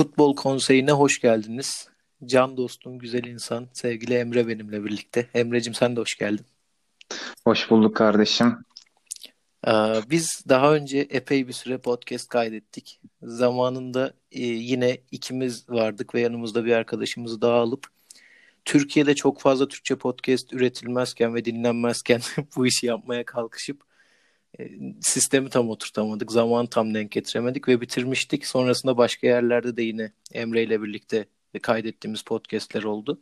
Futbol Konseyi'ne hoş geldiniz. Can dostum, güzel insan, sevgili Emre benimle birlikte. Emre'cim sen de hoş geldin. Hoş bulduk kardeşim. Ee, biz daha önce epey bir süre podcast kaydettik. Zamanında e, yine ikimiz vardık ve yanımızda bir arkadaşımızı daha alıp Türkiye'de çok fazla Türkçe podcast üretilmezken ve dinlenmezken bu işi yapmaya kalkışıp sistemi tam oturtamadık. Zaman tam denk getiremedik ve bitirmiştik. Sonrasında başka yerlerde de yine Emre ile birlikte kaydettiğimiz podcastler oldu.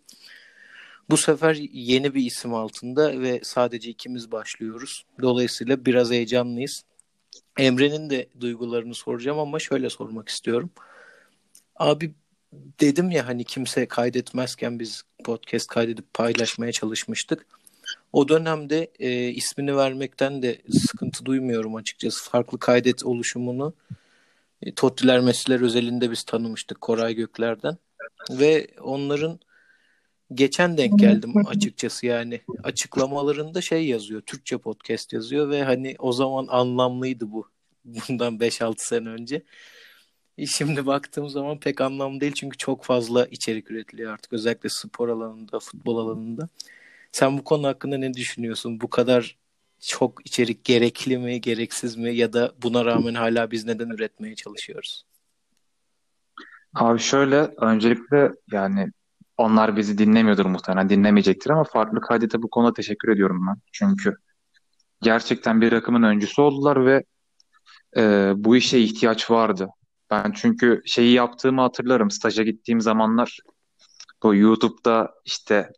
Bu sefer yeni bir isim altında ve sadece ikimiz başlıyoruz. Dolayısıyla biraz heyecanlıyız. Emre'nin de duygularını soracağım ama şöyle sormak istiyorum. Abi dedim ya hani kimse kaydetmezken biz podcast kaydedip paylaşmaya çalışmıştık. O dönemde e, ismini vermekten de sıkıntı duymuyorum açıkçası. Farklı kaydet oluşumunu e, Tottiler Messi'ler özelinde biz tanımıştık Koray Gökler'den. Ve onların geçen denk geldim açıkçası yani açıklamalarında şey yazıyor Türkçe podcast yazıyor ve hani o zaman anlamlıydı bu bundan 5-6 sene önce. E, şimdi baktığım zaman pek anlamlı değil çünkü çok fazla içerik üretiliyor artık özellikle spor alanında, futbol alanında. Sen bu konu hakkında ne düşünüyorsun? Bu kadar çok içerik gerekli mi, gereksiz mi ya da buna rağmen hala biz neden üretmeye çalışıyoruz? Abi şöyle öncelikle yani onlar bizi dinlemiyordur muhtemelen dinlemeyecektir ama farklı kaydete bu konuda teşekkür ediyorum ben. Çünkü gerçekten bir akımın öncüsü oldular ve e, bu işe ihtiyaç vardı. Ben çünkü şeyi yaptığımı hatırlarım. Staja gittiğim zamanlar bu YouTube'da işte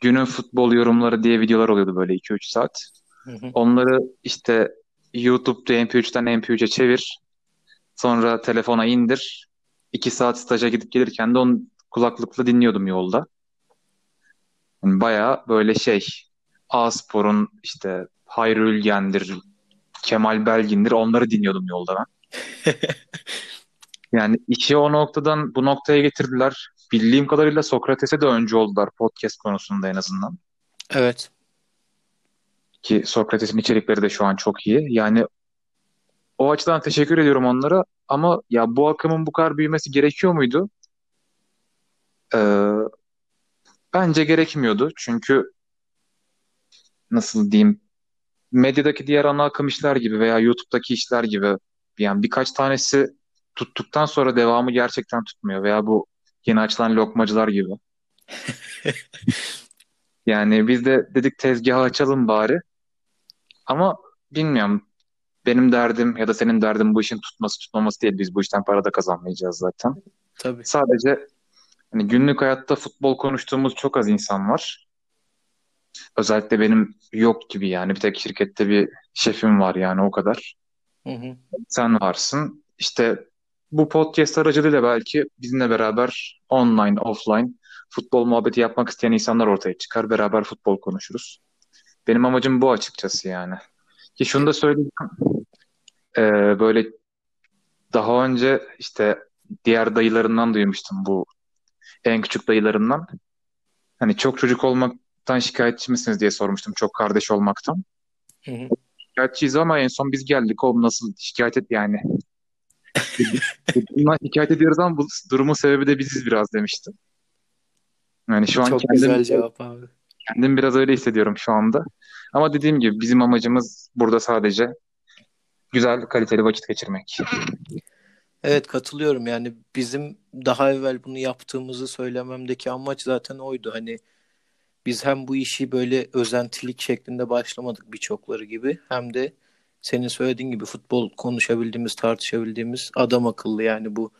günün futbol yorumları diye videolar oluyordu böyle 2-3 saat. Hı hı. Onları işte YouTube'da MP3'ten MP3'e çevir. Sonra telefona indir. 2 saat staja gidip gelirken de onu kulaklıkla dinliyordum yolda. Yani bayağı böyle şey A-Spor'un işte Hayri Ülgen'dir, Kemal Belgin'dir onları dinliyordum yolda ben. yani işi o noktadan bu noktaya getirdiler. Bildiğim kadarıyla Sokrates'e de önce oldular podcast konusunda en azından. Evet. Ki Sokrates'in içerikleri de şu an çok iyi. Yani o açıdan teşekkür ediyorum onlara. Ama ya bu akımın bu kadar büyümesi gerekiyor muydu? Ee, bence gerekmiyordu. Çünkü nasıl diyeyim medyadaki diğer ana akım işler gibi veya YouTube'daki işler gibi yani birkaç tanesi tuttuktan sonra devamı gerçekten tutmuyor veya bu yeni açılan lokmacılar gibi. yani biz de dedik tezgahı açalım bari. Ama bilmiyorum. Benim derdim ya da senin derdin bu işin tutması tutmaması değil. Biz bu işten para da kazanmayacağız zaten. Tabii. Sadece hani günlük hayatta futbol konuştuğumuz çok az insan var. Özellikle benim yok gibi yani. Bir tek şirkette bir şefim var yani o kadar. Hı hı. Sen varsın. İşte bu podcast aracılığıyla belki bizimle beraber online, offline futbol muhabbeti yapmak isteyen insanlar ortaya çıkar. Beraber futbol konuşuruz. Benim amacım bu açıkçası yani. Ki şunu da söyleyeyim. Ee, böyle daha önce işte diğer dayılarından duymuştum bu en küçük dayılarından. Hani çok çocuk olmaktan şikayetçi misiniz diye sormuştum. Çok kardeş olmaktan. Hı hı. Şikayetçiyiz ama en son biz geldik. Oğlum nasıl şikayet et yani. Bundan şikayet ediyoruz ama bu durumun sebebi de biziz biraz demiştim. Yani şu an Çok kendim, güzel cevap abi. kendim biraz öyle hissediyorum şu anda. Ama dediğim gibi bizim amacımız burada sadece güzel, kaliteli vakit geçirmek. Evet katılıyorum yani bizim daha evvel bunu yaptığımızı söylememdeki amaç zaten oydu. Hani biz hem bu işi böyle özentilik şeklinde başlamadık birçokları gibi hem de senin söylediğin gibi futbol konuşabildiğimiz, tartışabildiğimiz adam akıllı yani bu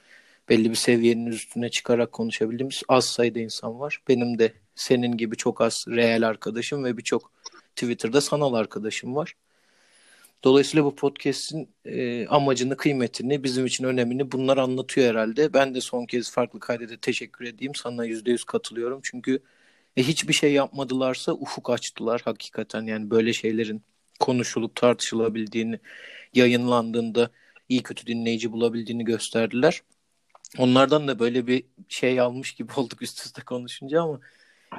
belli bir seviyenin üstüne çıkarak konuşabildiğimiz az sayıda insan var. Benim de senin gibi çok az reel arkadaşım ve birçok Twitter'da sanal arkadaşım var. Dolayısıyla bu podcast'in e, amacını, kıymetini, bizim için önemini bunlar anlatıyor herhalde. Ben de son kez farklı kaydede teşekkür edeyim. Sana %100 katılıyorum. Çünkü e, hiçbir şey yapmadılarsa ufuk açtılar hakikaten. Yani böyle şeylerin konuşulup tartışılabildiğini, yayınlandığında iyi kötü dinleyici bulabildiğini gösterdiler. Onlardan da böyle bir şey almış gibi olduk üst üste konuşunca ama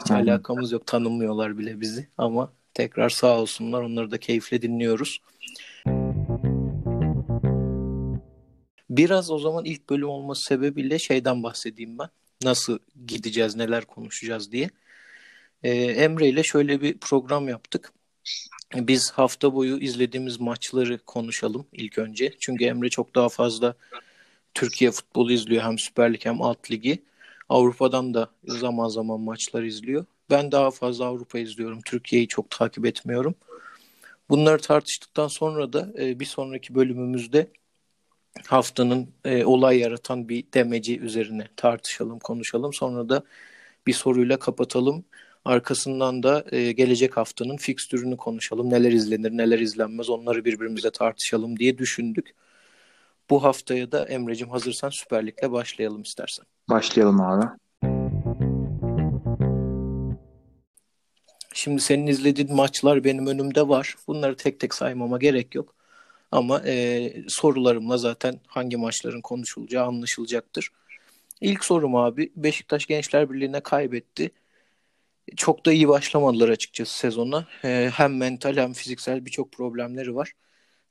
hiç alakamız yok. Tanımıyorlar bile bizi ama tekrar sağ olsunlar. Onları da keyifle dinliyoruz. Biraz o zaman ilk bölüm olması sebebiyle şeyden bahsedeyim ben. Nasıl gideceğiz, neler konuşacağız diye. Ee, Emre ile şöyle bir program yaptık. Biz hafta boyu izlediğimiz maçları konuşalım ilk önce. Çünkü Emre çok daha fazla Türkiye futbolu izliyor hem Süper Lig hem Alt Ligi. Avrupa'dan da zaman zaman maçlar izliyor. Ben daha fazla Avrupa izliyorum. Türkiye'yi çok takip etmiyorum. Bunları tartıştıktan sonra da e, bir sonraki bölümümüzde haftanın e, olay yaratan bir demeci üzerine tartışalım, konuşalım. Sonra da bir soruyla kapatalım. Arkasından da e, gelecek haftanın fikstürünü konuşalım. Neler izlenir, neler izlenmez onları birbirimize tartışalım diye düşündük. Bu haftaya da Emre'cim hazırsan Süper Lig'le başlayalım istersen. Başlayalım abi. Şimdi senin izlediğin maçlar benim önümde var. Bunları tek tek saymama gerek yok. Ama e, sorularımla zaten hangi maçların konuşulacağı anlaşılacaktır. İlk sorum abi Beşiktaş Gençler Birliği'ne kaybetti. Çok da iyi başlamadılar açıkçası sezona. E, hem mental hem fiziksel birçok problemleri var.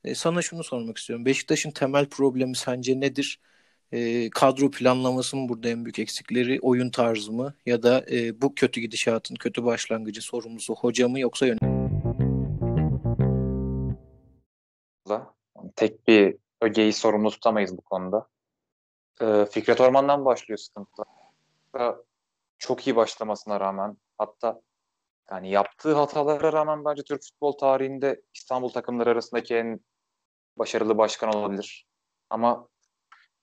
E, sana şunu sormak istiyorum. Beşiktaş'ın temel problemi sence nedir? E, kadro planlaması mı burada en büyük eksikleri, oyun tarzı mı ya da e, bu kötü gidişatın kötü başlangıcı sorumlusu hoca mı yoksa yönetim? Tek bir ögeyi sorumlu tutamayız bu konuda. Ee, Fikret Orman'dan başlıyor sıkıntı. Çok iyi başlamasına rağmen hatta yani yaptığı hatalara rağmen bence Türk futbol tarihinde İstanbul takımları arasındaki en başarılı başkan olabilir. Ama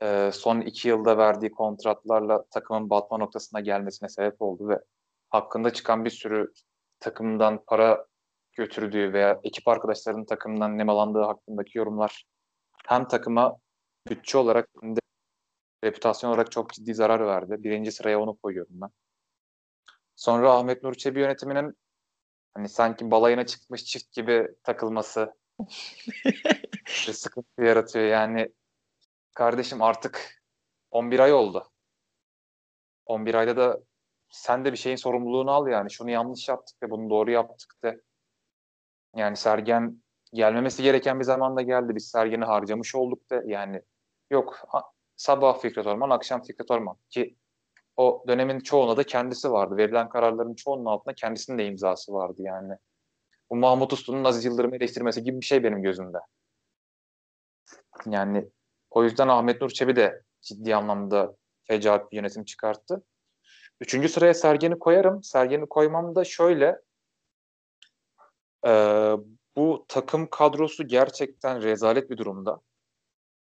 e, son iki yılda verdiği kontratlarla takımın batma noktasına gelmesine sebep oldu ve hakkında çıkan bir sürü takımdan para götürdüğü veya ekip arkadaşlarının takımdan nemalandığı hakkındaki yorumlar hem takıma bütçe olarak hem de reputasyon olarak çok ciddi zarar verdi. Birinci sıraya onu koyuyorum ben. Sonra Ahmet Nur Çebi yönetiminin hani sanki balayına çıkmış çift gibi takılması sıkıntı yaratıyor. Yani kardeşim artık 11 ay oldu. 11 ayda da sen de bir şeyin sorumluluğunu al yani. Şunu yanlış yaptık ve bunu doğru yaptık de. Yani Sergen gelmemesi gereken bir zamanda geldi. Biz Sergen'i harcamış olduk da yani yok sabah Fikret Orman, akşam Fikret Orman ki o dönemin çoğunda da kendisi vardı. Verilen kararların çoğunun altında kendisinin de imzası vardı yani. Bu Mahmut Uslu'nun Aziz Yıldırım'ı eleştirmesi gibi bir şey benim gözümde. Yani o yüzden Ahmet Nur Çebi de ciddi anlamda fecaat bir yönetim çıkarttı. Üçüncü sıraya Sergen'i koyarım. Sergen'i koymam da şöyle. E, bu takım kadrosu gerçekten rezalet bir durumda.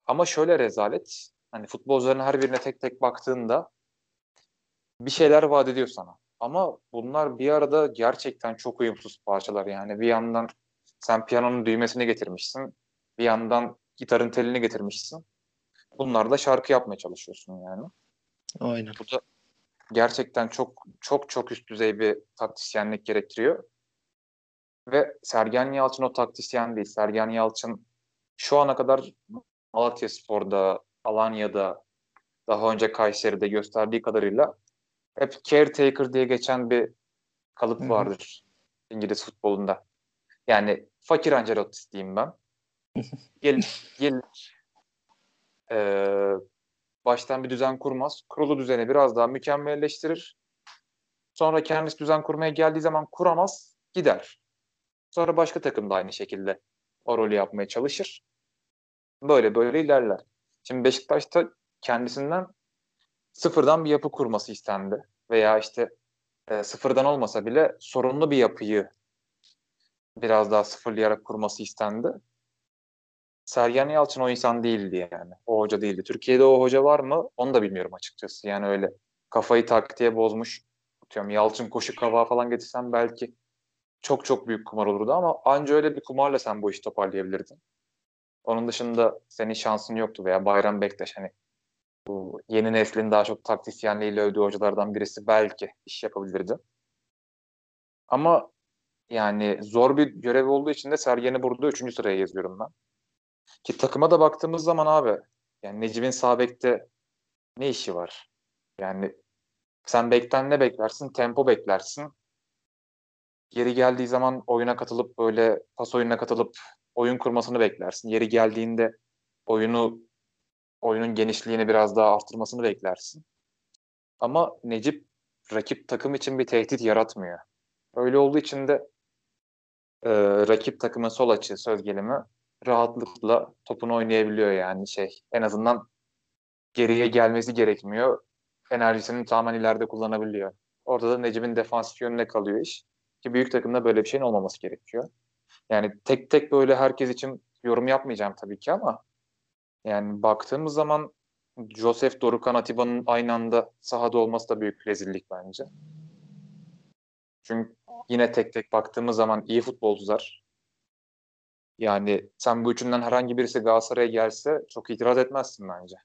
Ama şöyle rezalet. Hani futbolcuların her birine tek tek baktığında bir şeyler vaat ediyor sana. Ama bunlar bir arada gerçekten çok uyumsuz parçalar yani. Bir yandan sen piyanonun düğmesini getirmişsin. Bir yandan gitarın telini getirmişsin. Bunlarla şarkı yapmaya çalışıyorsun yani. Aynen. Bu da gerçekten çok çok çok üst düzey bir taktisyenlik gerektiriyor. Ve Sergen Yalçın o taktisyen değil. Sergen Yalçın şu ana kadar Malatya Spor'da, Alanya'da, daha önce Kayseri'de gösterdiği kadarıyla hep caretaker diye geçen bir kalıp Hı-hı. vardır İngiliz futbolunda. Yani fakir Ancelotti diyeyim ben. gel, gel e, baştan bir düzen kurmaz. Kurulu düzeni biraz daha mükemmelleştirir. Sonra kendisi düzen kurmaya geldiği zaman kuramaz, gider. Sonra başka takım da aynı şekilde o rolü yapmaya çalışır. Böyle böyle ilerler. Şimdi Beşiktaş'ta kendisinden sıfırdan bir yapı kurması istendi. Veya işte e, sıfırdan olmasa bile sorunlu bir yapıyı biraz daha sıfırlayarak kurması istendi. Sergen Yalçın o insan değildi yani. O hoca değildi. Türkiye'de o hoca var mı? Onu da bilmiyorum açıkçası. Yani öyle kafayı taktiğe bozmuş. Diyorum Yalçın koşu kavağı falan getirsem belki çok çok büyük kumar olurdu ama anca öyle bir kumarla sen bu işi toparlayabilirdin. Onun dışında senin şansın yoktu veya Bayram Bektaş hani bu yeni neslin daha çok taktisyenliğiyle övdüğü hocalardan birisi belki iş yapabilirdi. Ama yani zor bir görev olduğu için de Sergen'i burada 3. sıraya yazıyorum ben. Ki takıma da baktığımız zaman abi yani Necip'in sağ ne işi var? Yani sen bekten ne beklersin? Tempo beklersin. Yeri geldiği zaman oyuna katılıp böyle pas oyununa katılıp oyun kurmasını beklersin. Yeri geldiğinde oyunu oyunun genişliğini biraz daha arttırmasını beklersin. Ama Necip rakip takım için bir tehdit yaratmıyor. Öyle olduğu için de e, rakip takımın sol açı söz gelimi rahatlıkla topunu oynayabiliyor yani şey. En azından geriye gelmesi gerekmiyor. Enerjisini tamamen ileride kullanabiliyor. Orada da Necip'in defansif yönüne kalıyor iş. Ki büyük takımda böyle bir şeyin olmaması gerekiyor. Yani tek tek böyle herkes için yorum yapmayacağım tabii ki ama yani baktığımız zaman Joseph Dorukan Atiba'nın aynı anda sahada olması da büyük rezillik bence. Çünkü yine tek tek baktığımız zaman iyi futbolcular. Yani sen bu üçünden herhangi birisi Galatasaray'a gelse çok itiraz etmezsin bence.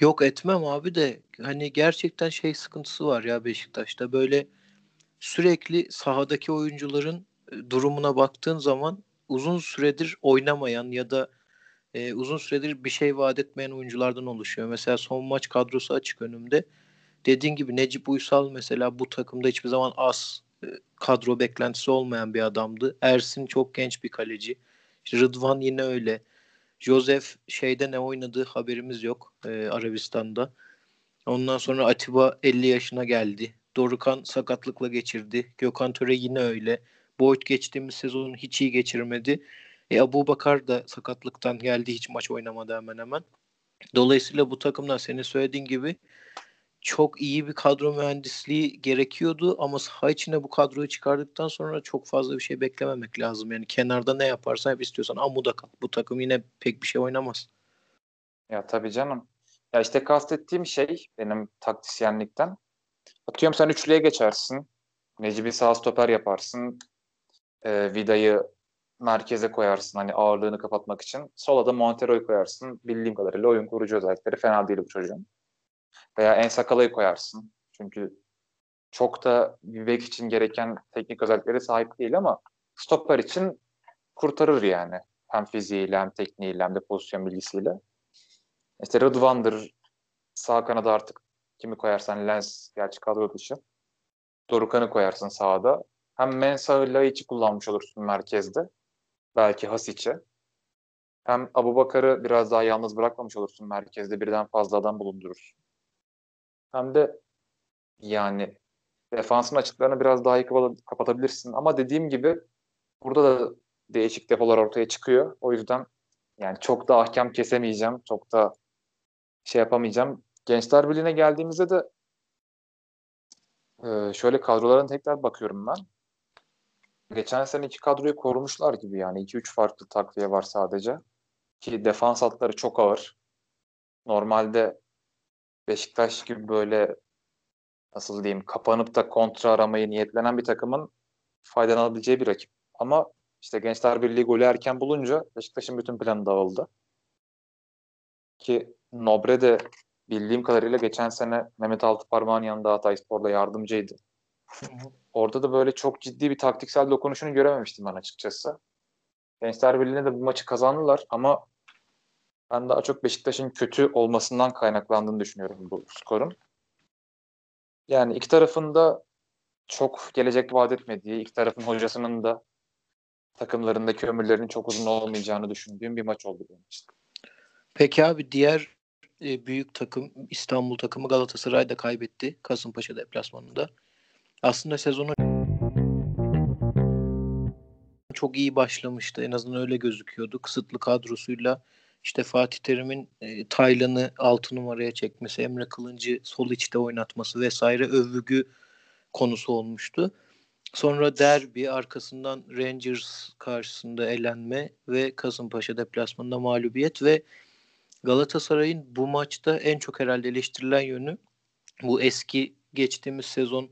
Yok etmem abi de hani gerçekten şey sıkıntısı var ya Beşiktaş'ta böyle sürekli sahadaki oyuncuların durumuna baktığın zaman uzun süredir oynamayan ya da e, uzun süredir bir şey vaat etmeyen oyunculardan oluşuyor. Mesela son maç kadrosu açık önümde. Dediğin gibi Necip Uysal mesela bu takımda hiçbir zaman az e, kadro beklentisi olmayan bir adamdı. Ersin çok genç bir kaleci. İşte Rıdvan yine öyle. Joseph şeyde ne oynadığı haberimiz yok e, Arabistan'da. Ondan sonra Atiba 50 yaşına geldi. Dorukan sakatlıkla geçirdi. Gökhan Töre yine öyle. Boyd geçtiğimiz sezonu hiç iyi geçirmedi. E, Abu Bakar da sakatlıktan geldi. Hiç maç oynamadı hemen hemen. Dolayısıyla bu takımdan senin söylediğin gibi çok iyi bir kadro mühendisliği gerekiyordu ama saha içine bu kadroyu çıkardıktan sonra çok fazla bir şey beklememek lazım. Yani kenarda ne yaparsan hep istiyorsan amuda kal. Bu takım yine pek bir şey oynamaz. Ya tabii canım. Ya işte kastettiğim şey benim taktisyenlikten. Atıyorum sen üçlüye geçersin. Necip'i sağ stoper yaparsın. E, Vida'yı merkeze koyarsın hani ağırlığını kapatmak için. Sola da Montero'yu koyarsın. Bildiğim kadarıyla oyun kurucu özellikleri fena değil bu çocuğun. Veya En Sakala'yı koyarsın. Çünkü çok da bir bek için gereken teknik özellikleri sahip değil ama stoper için kurtarır yani. Hem fiziğiyle hem tekniğiyle hem de pozisyon bilgisiyle. İşte Rıdvan'dır. Sağ kanada artık kimi koyarsan Lens gerçi kadro dışı. Dorukan'ı koyarsın sağda. Hem Mensah'ı Laiç'i kullanmış olursun merkezde. Belki Hasic'e. Hem Abu Bakar'ı biraz daha yalnız bırakmamış olursun merkezde. Birden fazla adam bulundurursun. Hem de yani defansın açıklarını biraz daha iyi kapatabilirsin. Ama dediğim gibi burada da değişik depolar ortaya çıkıyor. O yüzden yani çok da ahkam kesemeyeceğim. Çok da şey yapamayacağım. Gençler Birliği'ne geldiğimizde de şöyle kadroların tekrar bakıyorum ben. Geçen sene iki kadroyu korumuşlar gibi yani. 2-3 farklı takviye var sadece. Ki defans hatları çok ağır. Normalde Beşiktaş gibi böyle nasıl diyeyim kapanıp da kontra aramayı niyetlenen bir takımın faydalanabileceği bir rakip. Ama işte Gençler Birliği golü erken bulunca Beşiktaş'ın bütün planı dağıldı. Ki Nobre de bildiğim kadarıyla geçen sene Mehmet Altıparmağ'ın yanında Hatay Spor'da yardımcıydı. Orada da böyle çok ciddi bir taktiksel dokunuşunu görememiştim ben açıkçası. Gençler Birliği'ne de bu maçı kazandılar ama ben daha çok Beşiktaş'ın kötü olmasından kaynaklandığını düşünüyorum bu skorun. Yani iki tarafın da çok gelecek vaat etmediği, iki tarafın hocasının da takımlarındaki ömürlerinin çok uzun olmayacağını düşündüğüm bir maç oldu benim için. Peki abi diğer e, büyük takım İstanbul takımı Galatasaray da kaybetti Kasımpaşa deplasmanında. Aslında sezonu çok iyi başlamıştı. En azından öyle gözüküyordu. Kısıtlı kadrosuyla işte Fatih Terim'in e, Taylan'ı 6 numaraya çekmesi, Emre Kılıncı sol içte oynatması vesaire övgü konusu olmuştu. Sonra derbi arkasından Rangers karşısında elenme ve Kasımpaşa deplasmanında mağlubiyet ve Galatasaray'ın bu maçta en çok herhalde eleştirilen yönü bu eski geçtiğimiz sezon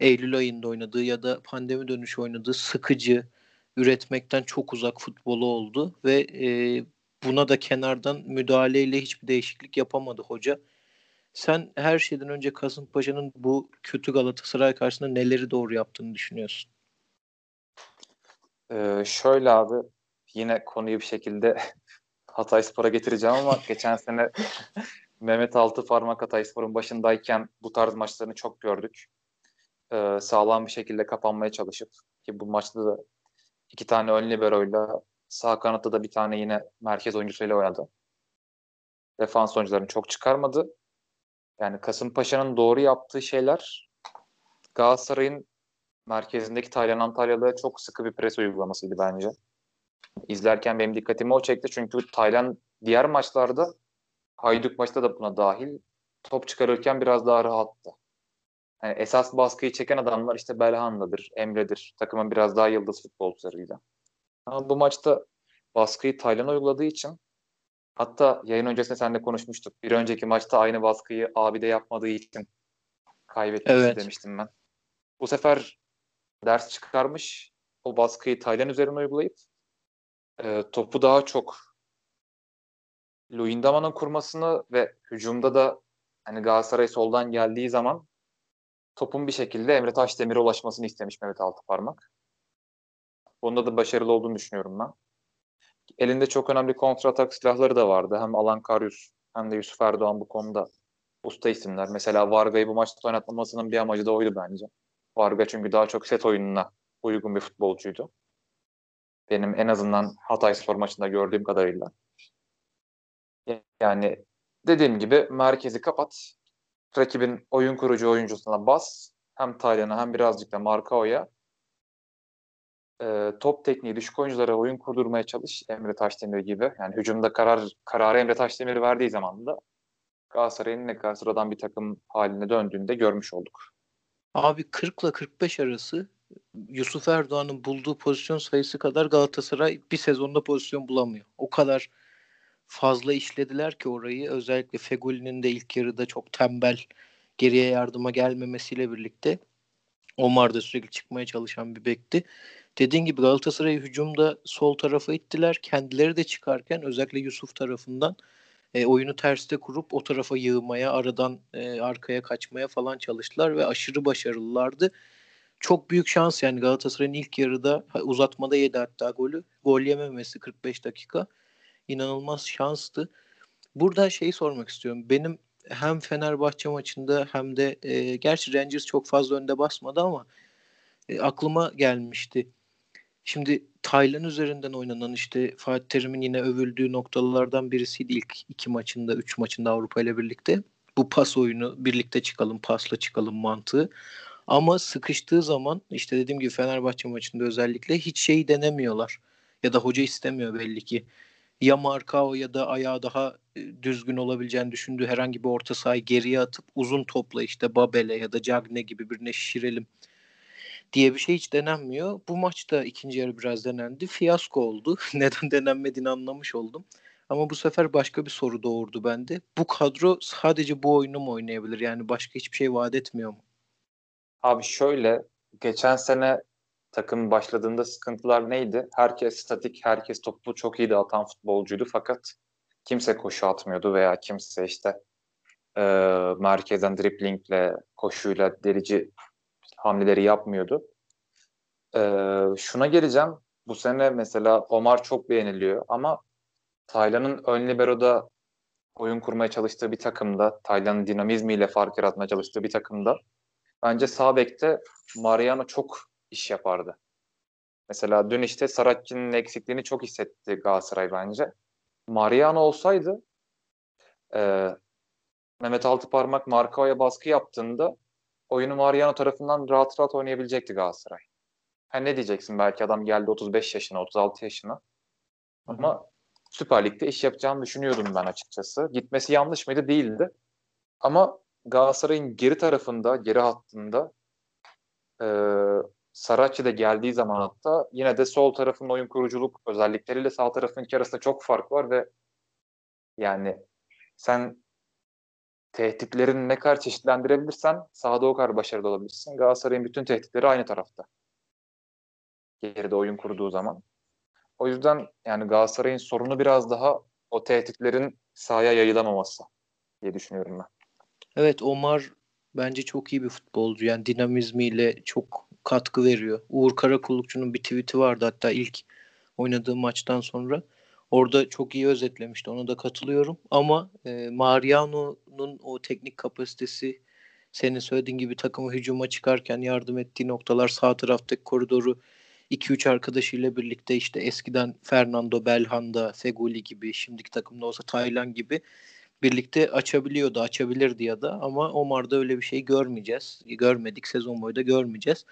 Eylül ayında oynadığı ya da pandemi dönüşü oynadığı sıkıcı, üretmekten çok uzak futbolu oldu ve e, buna da kenardan müdahaleyle hiçbir değişiklik yapamadı hoca. Sen her şeyden önce Kasımpaşa'nın bu kötü Galatasaray karşısında neleri doğru yaptığını düşünüyorsun? Ee, şöyle abi yine konuyu bir şekilde Hatay Spor'a getireceğim ama geçen sene Mehmet Altı Parmak Hatay Spor'un başındayken bu tarz maçlarını çok gördük. Ee, sağlam bir şekilde kapanmaya çalışıp ki bu maçta da iki tane ön liberoyla sağ kanatta da bir tane yine merkez oyuncusuyla oynadı. defans oyuncularını çok çıkarmadı. Yani Kasımpaşa'nın doğru yaptığı şeyler Galatasaray'ın merkezindeki Taylan Antalyalı'ya çok sıkı bir pres uygulamasıydı bence. İzlerken benim dikkatimi o çekti. Çünkü Taylan diğer maçlarda Hayduk maçta da buna dahil top çıkarırken biraz daha rahattı. Yani esas baskıyı çeken adamlar işte Belhanda'dır, Emre'dir. Takımın biraz daha yıldız futbolcularıyla. Ama bu maçta baskıyı Taylan uyguladığı için hatta yayın öncesinde seninle konuşmuştuk. Bir önceki maçta aynı baskıyı abi de yapmadığı için kaybetmişti evet. demiştim ben. Bu sefer ders çıkarmış. O baskıyı Taylan üzerine uygulayıp e, topu daha çok Luyendama'nın kurmasını ve hücumda da hani Galatasaray soldan geldiği zaman topun bir şekilde Emre Taşdemir'e ulaşmasını istemiş Mehmet Altıparmak. Bunda da başarılı olduğunu düşünüyorum ben. Elinde çok önemli kontratak silahları da vardı. Hem Alan Karyus hem de Yusuf Erdoğan bu konuda usta isimler. Mesela Varga'yı bu maçta oynatmamasının bir amacı da oydu bence. Varga çünkü daha çok set oyununa uygun bir futbolcuydu. Benim en azından Hatay Spor maçında gördüğüm kadarıyla. Yani dediğim gibi merkezi kapat. Rakibin oyun kurucu oyuncusuna bas. Hem Taylan'a hem birazcık da Markao'ya e, top tekniği düşük oyunculara oyun kurdurmaya çalış Emre Taşdemir gibi. Yani hücumda karar kararı Emre Taşdemir verdiği zaman da Galatasaray'ın ne kadar sıradan bir takım haline döndüğünde görmüş olduk. Abi 40 ile 45 arası Yusuf Erdoğan'ın bulduğu pozisyon sayısı kadar Galatasaray bir sezonda pozisyon bulamıyor. O kadar fazla işlediler ki orayı. Özellikle Fegoli'nin de ilk yarıda çok tembel geriye yardıma gelmemesiyle birlikte Omar da sürekli çıkmaya çalışan bir bekti. Dediğin gibi Galatasaray hücumda sol tarafa ittiler. Kendileri de çıkarken özellikle Yusuf tarafından e, oyunu terste kurup o tarafa yığmaya, aradan e, arkaya kaçmaya falan çalıştılar ve aşırı başarılılardı. Çok büyük şans yani Galatasaray'ın ilk yarıda uzatmada yedi hatta golü. Gol yememesi 45 dakika. İnanılmaz şanstı. Burada şeyi sormak istiyorum. Benim hem Fenerbahçe maçında hem de e, gerçi Rangers çok fazla önde basmadı ama e, aklıma gelmişti. Şimdi Taylan üzerinden oynanan işte Fatih Terim'in yine övüldüğü noktalardan birisiydi ilk iki maçında, üç maçında Avrupa ile birlikte. Bu pas oyunu birlikte çıkalım, pasla çıkalım mantığı. Ama sıkıştığı zaman işte dediğim gibi Fenerbahçe maçında özellikle hiç şeyi denemiyorlar. Ya da hoca istemiyor belli ki. Ya Markao ya da ayağı daha e, düzgün olabileceğini düşündüğü herhangi bir orta sahayı geriye atıp uzun topla işte Babel'e ya da Cagne gibi birine şişirelim diye bir şey hiç denenmiyor. Bu maçta ikinci yarı biraz denendi. Fiyasko oldu. Neden denenmediğini anlamış oldum. Ama bu sefer başka bir soru doğurdu bende. Bu kadro sadece bu oyunu mu oynayabilir? Yani başka hiçbir şey vaat etmiyor mu? Abi şöyle geçen sene takım başladığında sıkıntılar neydi? Herkes statik, herkes topu çok iyi dağıtan futbolcuydu fakat kimse koşu atmıyordu veya kimse işte e, merkezden driplingle, koşuyla delici hamleleri yapmıyordu. Ee, şuna geleceğim. Bu sene mesela Omar çok beğeniliyor ama Taylan'ın ön libero'da oyun kurmaya çalıştığı bir takımda, Taylan'ın dinamizmiyle fark yaratmaya çalıştığı bir takımda bence sağ bekte Mariano çok iş yapardı. Mesela dün işte Saracchi'nin eksikliğini çok hissetti Galatasaray bence. Mariano olsaydı e, Mehmet Altıparmak Markao'ya baskı yaptığında oyunu Mariano tarafından rahat rahat oynayabilecekti Galatasaray. Ha ne diyeceksin belki adam geldi 35 yaşına, 36 yaşına. Ama Hı-hı. Süper Lig'de iş yapacağını düşünüyordum ben açıkçası. Gitmesi yanlış mıydı? Değildi. Ama Galatasaray'ın geri tarafında, geri hattında e, Saracchi de geldiği zaman hatta yine de sol tarafın oyun kuruculuk özellikleriyle sağ tarafın arasında çok fark var ve yani sen tehditlerini ne kadar çeşitlendirebilirsen sahada o kadar başarılı olabilirsin. Galatasaray'ın bütün tehditleri aynı tarafta. Geride oyun kurduğu zaman. O yüzden yani Galatasaray'ın sorunu biraz daha o tehditlerin sahaya yayılamaması diye düşünüyorum ben. Evet Omar bence çok iyi bir futbolcu. Yani dinamizmiyle çok katkı veriyor. Uğur Karakullukçu'nun bir tweet'i vardı hatta ilk oynadığı maçtan sonra. Orada çok iyi özetlemişti. Ona da katılıyorum. Ama e, Mariano'nun o teknik kapasitesi senin söylediğin gibi takımı hücuma çıkarken yardım ettiği noktalar sağ taraftaki koridoru 2-3 arkadaşıyla birlikte işte eskiden Fernando Belhanda, Feguli gibi şimdiki takımda olsa Taylan gibi birlikte açabiliyordu, açabilirdi ya da ama Omar'da öyle bir şey görmeyeceğiz. Görmedik, sezon boyu da görmeyeceğiz.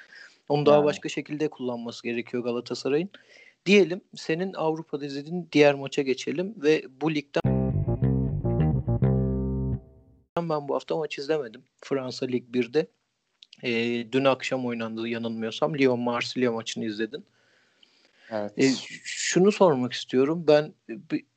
Onu daha yani. başka şekilde kullanması gerekiyor Galatasaray'ın. Diyelim senin Avrupa'da izlediğin diğer maça geçelim ve bu ligden ben bu hafta maç izlemedim. Fransa Lig 1'de. E, dün akşam oynandı yanılmıyorsam. Lyon Marsilya maçını izledin. Evet. E, şunu sormak istiyorum. Ben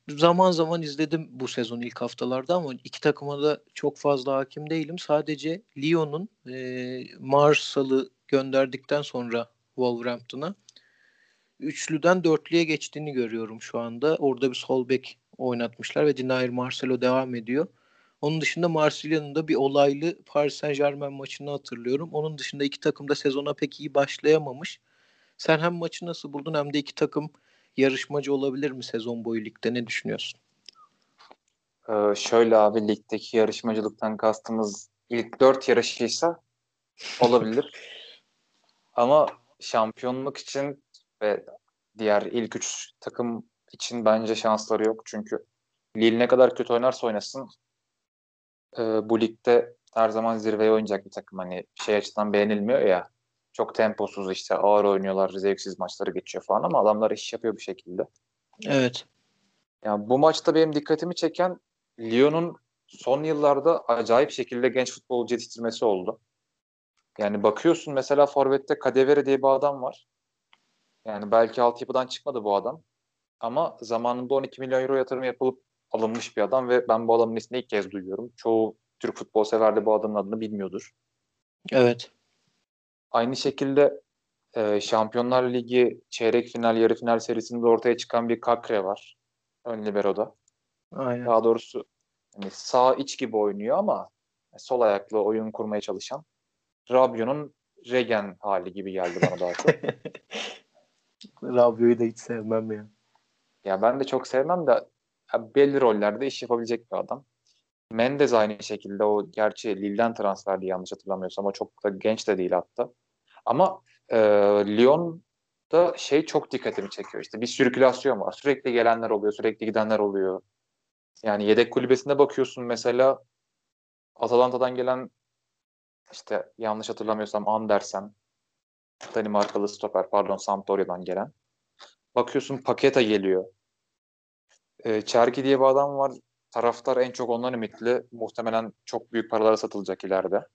zaman zaman izledim bu sezon ilk haftalarda ama iki takıma da çok fazla hakim değilim. Sadece Lyon'un e, Marsal'ı gönderdikten sonra Wolverhampton'a üçlüden dörtlüye geçtiğini görüyorum şu anda. Orada bir sol bek oynatmışlar ve Dinair Marcelo devam ediyor. Onun dışında Marsilya'nın da bir olaylı Paris Saint Germain maçını hatırlıyorum. Onun dışında iki takım da sezona pek iyi başlayamamış. Sen hem maçı nasıl buldun hem de iki takım yarışmacı olabilir mi sezon boyu ligde ne düşünüyorsun? Ee, şöyle abi ligdeki yarışmacılıktan kastımız ilk dört yarışıysa olabilir. Ama şampiyonluk için ve diğer ilk üç takım için bence şansları yok. Çünkü Lille ne kadar kötü oynarsa oynasın e, bu ligde her zaman zirveye oynayacak bir takım. Hani şey açıdan beğenilmiyor ya. Çok temposuz işte ağır oynuyorlar, zevksiz maçları geçiyor falan ama adamlar iş yapıyor bir şekilde. Evet. Yani bu maçta benim dikkatimi çeken Lyon'un son yıllarda acayip şekilde genç futbolcu yetiştirmesi oldu. Yani bakıyorsun mesela Forvet'te Kadevere diye bir adam var. Yani belki altyapıdan çıkmadı bu adam. Ama zamanında 12 milyon euro yatırım yapılıp alınmış bir adam ve ben bu adamın ismini ilk kez duyuyorum. Çoğu Türk futbol sever de bu adamın adını bilmiyordur. Evet. Aynı şekilde e, Şampiyonlar Ligi çeyrek final, yarı final serisinde ortaya çıkan bir Kakre var. Ön libero'da. Aynen. Daha doğrusu hani sağ iç gibi oynuyor ama sol ayaklı oyun kurmaya çalışan Rabiot'un Regen hali gibi geldi bana daha çok. Rabiot'u da hiç sevmem ya. Ya ben de çok sevmem de belli rollerde iş yapabilecek bir adam. Mendez aynı şekilde o gerçi Lille'den transferdi yanlış hatırlamıyorsam ama çok da genç de değil hatta. Ama e, Lyon'da şey çok dikkatimi çekiyor işte bir sirkülasyon var. Sürekli gelenler oluyor, sürekli gidenler oluyor. Yani yedek kulübesinde bakıyorsun mesela Atalanta'dan gelen işte yanlış hatırlamıyorsam Andersen Danimarkalı stoper pardon Sampdoria'dan gelen. Bakıyorsun Paketa geliyor. E, Çerki diye bir adam var. Taraftar en çok ondan ümitli. Muhtemelen çok büyük paralara satılacak ileride.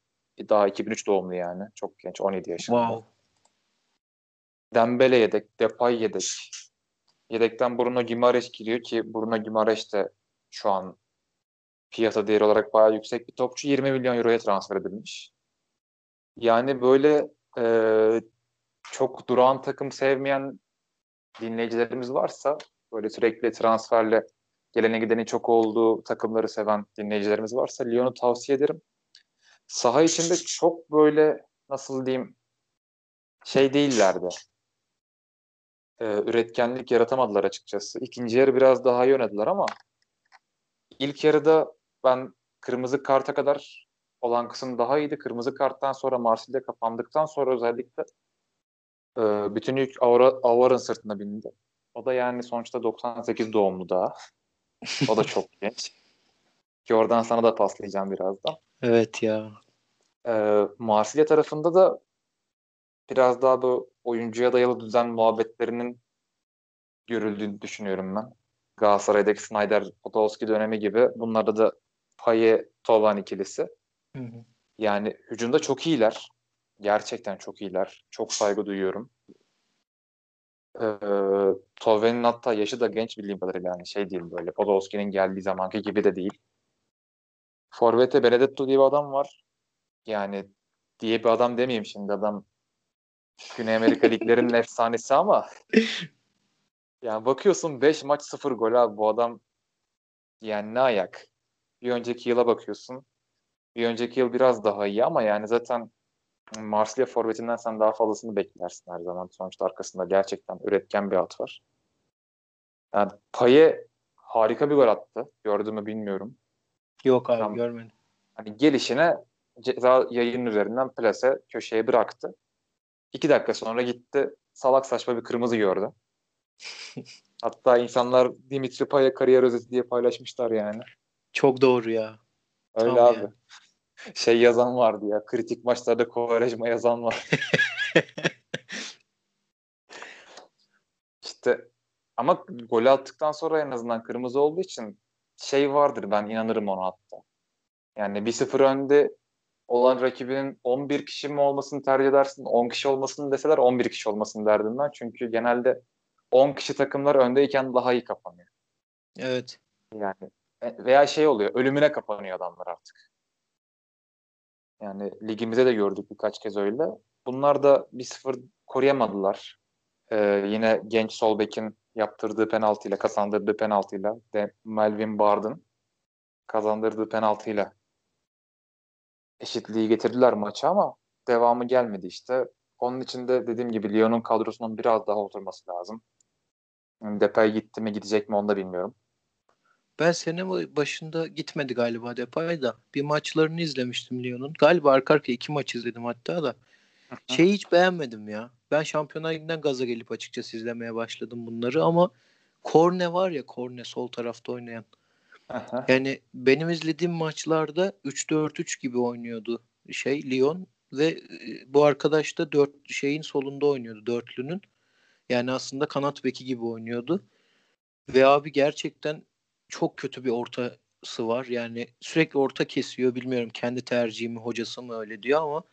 Daha 2003 doğumlu yani. Çok genç. 17 yaşında. Wow. Dembele yedek. Depay yedek. Yedekten Bruno Gimareş giriyor ki Bruno Gimareş de şu an piyasa değeri olarak bayağı yüksek bir topçu. 20 milyon euroya transfer edilmiş. Yani böyle e, çok duran takım sevmeyen dinleyicilerimiz varsa böyle sürekli transferle gelene gideni çok olduğu takımları seven dinleyicilerimiz varsa Lyon'u tavsiye ederim. Saha içinde çok böyle nasıl diyeyim şey değillerdi. Ee, üretkenlik yaratamadılar açıkçası. İkinci yarı biraz daha iyi oynadılar ama ilk yarıda ben kırmızı karta kadar olan kısım daha iyiydi. Kırmızı karttan sonra Marsilya kapandıktan sonra özellikle e, bütün yük Avar'ın sırtına bindi. O da yani sonuçta 98 doğumlu daha. O da çok genç. Ki oradan sana da paslayacağım birazdan. Evet ya. Ee, Marsilya tarafında da biraz daha bu oyuncuya dayalı düzen muhabbetlerinin görüldüğünü düşünüyorum ben. Galatasaray'daki Snyder Podolski dönemi gibi. Bunlarda da Paye Tovan ikilisi. Hı hı. Yani hücumda çok iyiler. Gerçekten çok iyiler. Çok saygı duyuyorum. Ee, Tove'nin hatta yaşı da genç bildiğim kadarıyla yani şey değil böyle Podolski'nin geldiği zamanki gibi de değil. Forvet'e Benedetto diye bir adam var. Yani diye bir adam demeyeyim şimdi adam Güney Amerika liglerinin efsanesi ama yani bakıyorsun 5 maç 0 gol abi bu adam yani ne ayak. Bir önceki yıla bakıyorsun. Bir önceki yıl biraz daha iyi ama yani zaten Marsilya forvetinden sen daha fazlasını beklersin her zaman. Sonuçta arkasında gerçekten üretken bir at var. Yani Paye harika bir gol attı. Gördü mü bilmiyorum. Yok abi Tam, görmedim. Hani gelişine ceza yayının üzerinden plase köşeye bıraktı. İki dakika sonra gitti salak saçma bir kırmızı gördü. Hatta insanlar Dimitri Paya kariyer özeti diye paylaşmışlar yani. Çok doğru ya. Öyle Tam abi. Ya. Şey yazan vardı ya. Kritik maçlarda Kovarejma yazan var. İşte ama golü attıktan sonra en azından kırmızı olduğu için şey vardır ben inanırım ona hatta. Yani 1-0 önde olan rakibinin 11 kişi mi olmasını tercih edersin, 10 kişi olmasını deseler 11 kişi olmasını derdim ben. Çünkü genelde 10 kişi takımlar öndeyken daha iyi kapanıyor. Evet. Yani e, veya şey oluyor, ölümüne kapanıyor adamlar artık. Yani ligimize de gördük birkaç kez öyle. Bunlar da 1-0 koruyamadılar. Ee, yine genç Solbek'in yaptırdığı penaltıyla, kazandırdığı penaltıyla de Melvin Bard'ın kazandırdığı penaltıyla eşitliği getirdiler maçı ama devamı gelmedi işte. Onun için de dediğim gibi Lyon'un kadrosunun biraz daha oturması lazım. Depay gitti mi gidecek mi onu da bilmiyorum. Ben sene başında gitmedi galiba Depay da. Bir maçlarını izlemiştim Lyon'un. Galiba arka arkaya iki maç izledim hatta da. Şeyi hiç beğenmedim ya. Ben Şampiyonlar Ligi'nden gaza gelip açıkçası izlemeye başladım bunları ama Korne var ya Korne sol tarafta oynayan. Aha. Yani benim izlediğim maçlarda 3-4-3 gibi oynuyordu şey Lyon ve e, bu arkadaş da dört şeyin solunda oynuyordu dörtlünün. Yani aslında kanat beki gibi oynuyordu. Ve abi gerçekten çok kötü bir ortası var. Yani sürekli orta kesiyor. Bilmiyorum kendi tercihimi hocası mı öyle diyor ama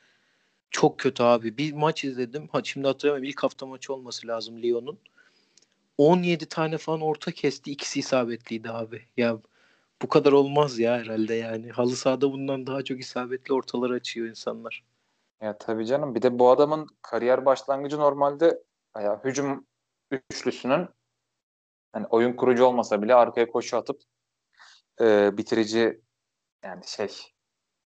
çok kötü abi. Bir maç izledim. Ha, şimdi hatırlamıyorum. İlk hafta maçı olması lazım Lyon'un. 17 tane falan orta kesti. İkisi isabetliydi abi. Ya bu kadar olmaz ya herhalde yani. Halı sahada bundan daha çok isabetli ortalar açıyor insanlar. Ya tabii canım. Bir de bu adamın kariyer başlangıcı normalde ya, hücum üçlüsünün yani oyun kurucu olmasa bile arkaya koşu atıp e, bitirici yani şey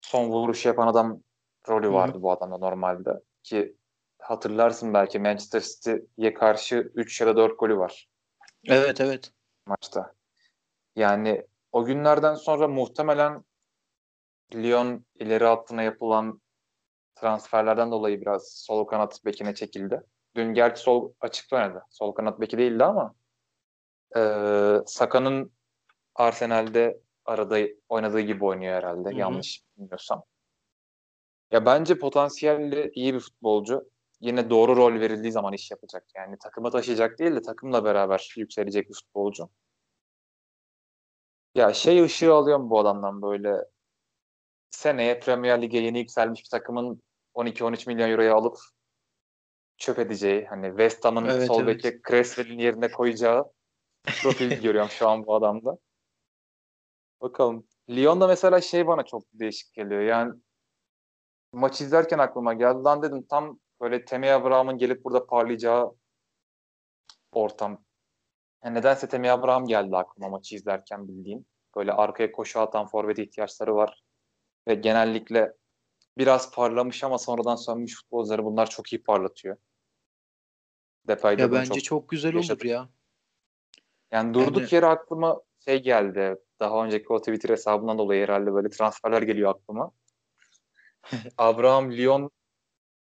son vuruş yapan adam rolü vardı Hı-hı. bu adamda normalde. Ki hatırlarsın belki Manchester City'ye karşı 3 ya da 4 golü var. Evet evet. Maçta. Yani o günlerden sonra muhtemelen Lyon ileri hattına yapılan transferlerden dolayı biraz sol kanat bekine çekildi. Dün gerçi sol açıkta oynadı. Sol kanat beki değildi ama e, Saka'nın Arsenal'de arada oynadığı gibi oynuyor herhalde. Hı-hı. Yanlış bilmiyorsam. Ya bence potansiyelli iyi bir futbolcu. Yine doğru rol verildiği zaman iş yapacak. Yani takıma taşıyacak değil de takımla beraber yükselecek bir futbolcu. Ya şey ışığı alıyorum bu adamdan böyle seneye Premier Lig'e yeni yükselmiş bir takımın 12-13 milyon euroya alıp çöp edeceği hani West Ham'ın evet, sol beki evet. Cresswell'in yerine koyacağı profil görüyorum şu an bu adamda. Bakalım. Lyon'da mesela şey bana çok değişik geliyor. Yani maç izlerken aklıma geldi. Lan dedim tam böyle Temi Abraham'ın gelip burada parlayacağı ortam. Yani nedense Temi Abraham geldi aklıma maçı izlerken bildiğim. Böyle arkaya koşu atan forvet ihtiyaçları var. Ve genellikle biraz parlamış ama sonradan sönmüş futbolcuları bunlar çok iyi parlatıyor. Depay'da ya bence çok, çok güzel yaşadık. olur ya. Yani durduk yani... yere aklıma şey geldi. Daha önceki o Twitter hesabından dolayı herhalde böyle transferler geliyor aklıma. Abraham Lyon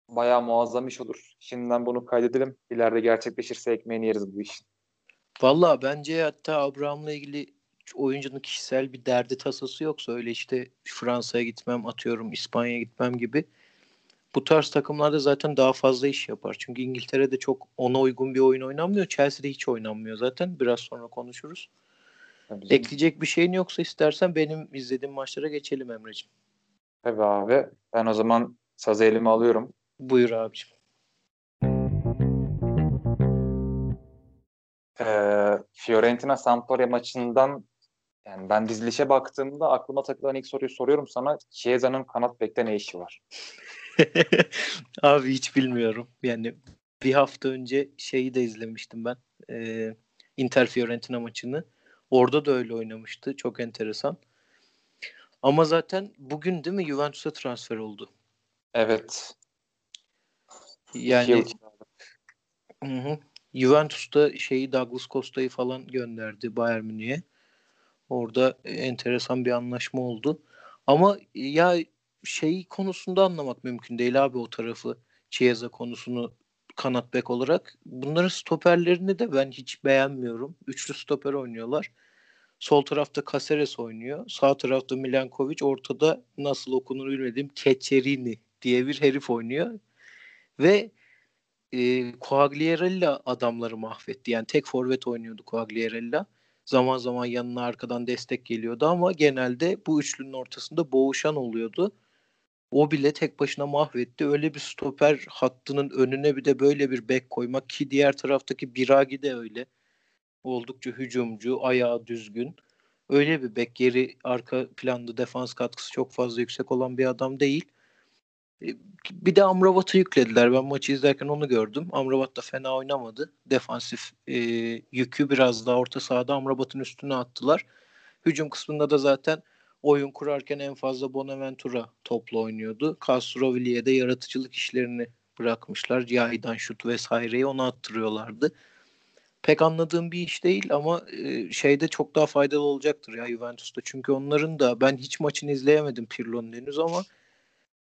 bayağı muazzam iş olur. Şimdiden bunu kaydedelim. İleride gerçekleşirse ekmeğini yeriz bu işin. Valla bence hatta Abraham'la ilgili oyuncunun kişisel bir derdi tasası yoksa öyle işte Fransa'ya gitmem atıyorum İspanya'ya gitmem gibi bu tarz takımlarda zaten daha fazla iş yapar. Çünkü İngiltere'de çok ona uygun bir oyun oynanmıyor. Chelsea'de hiç oynanmıyor zaten. Biraz sonra konuşuruz. Tabii Ekleyecek bir şeyin yoksa istersen benim izlediğim maçlara geçelim Emre'ciğim. Tabii abi. Ben o zaman sazı elime alıyorum. Buyur abiciğim. Ee, Fiorentina Sampdoria maçından yani ben dizilişe baktığımda aklıma takılan ilk soruyu soruyorum sana. Chiesa'nın kanat bekte ne işi var? Abi hiç bilmiyorum. Yani bir hafta önce şeyi de izlemiştim ben. Ee, Inter Fiorentina maçını. Orada da öyle oynamıştı. Çok enteresan. Ama zaten bugün değil mi Juventus'a transfer oldu? Evet. Yani hı hı. Juventus'ta şeyi Douglas Costa'yı falan gönderdi Bayern Münih'e. Orada enteresan bir anlaşma oldu. Ama ya şey konusunda anlamak mümkün değil abi o tarafı. Chiesa konusunu kanat bek olarak. Bunların stoperlerini de ben hiç beğenmiyorum. Üçlü stoper oynuyorlar. Sol tarafta Caceres oynuyor. Sağ tarafta Milankovic. Ortada nasıl okunur bilmediğim Keçerini diye bir herif oynuyor. Ve e, Quagliarella adamları mahvetti. Yani tek forvet oynuyordu Quagliarella. Zaman zaman yanına arkadan destek geliyordu ama genelde bu üçlünün ortasında boğuşan oluyordu. O bile tek başına mahvetti. Öyle bir stoper hattının önüne bir de böyle bir bek koymak ki diğer taraftaki Biragi de öyle. Oldukça hücumcu, ayağı düzgün. Öyle bir bek geri arka planda defans katkısı çok fazla yüksek olan bir adam değil. E, bir de Amrabat'ı yüklediler. Ben maçı izlerken onu gördüm. Amrabat da fena oynamadı. Defansif e, yükü biraz daha orta sahada Amrabat'ın üstüne attılar. Hücum kısmında da zaten oyun kurarken en fazla Bonaventura topla oynuyordu. Castrovilli'ye de yaratıcılık işlerini bırakmışlar. Yaydan şut vesaireyi ona attırıyorlardı. Pek anladığım bir iş değil ama e, şeyde çok daha faydalı olacaktır ya Juventus'ta. Çünkü onların da ben hiç maçını izleyemedim Pirlo'nun henüz ama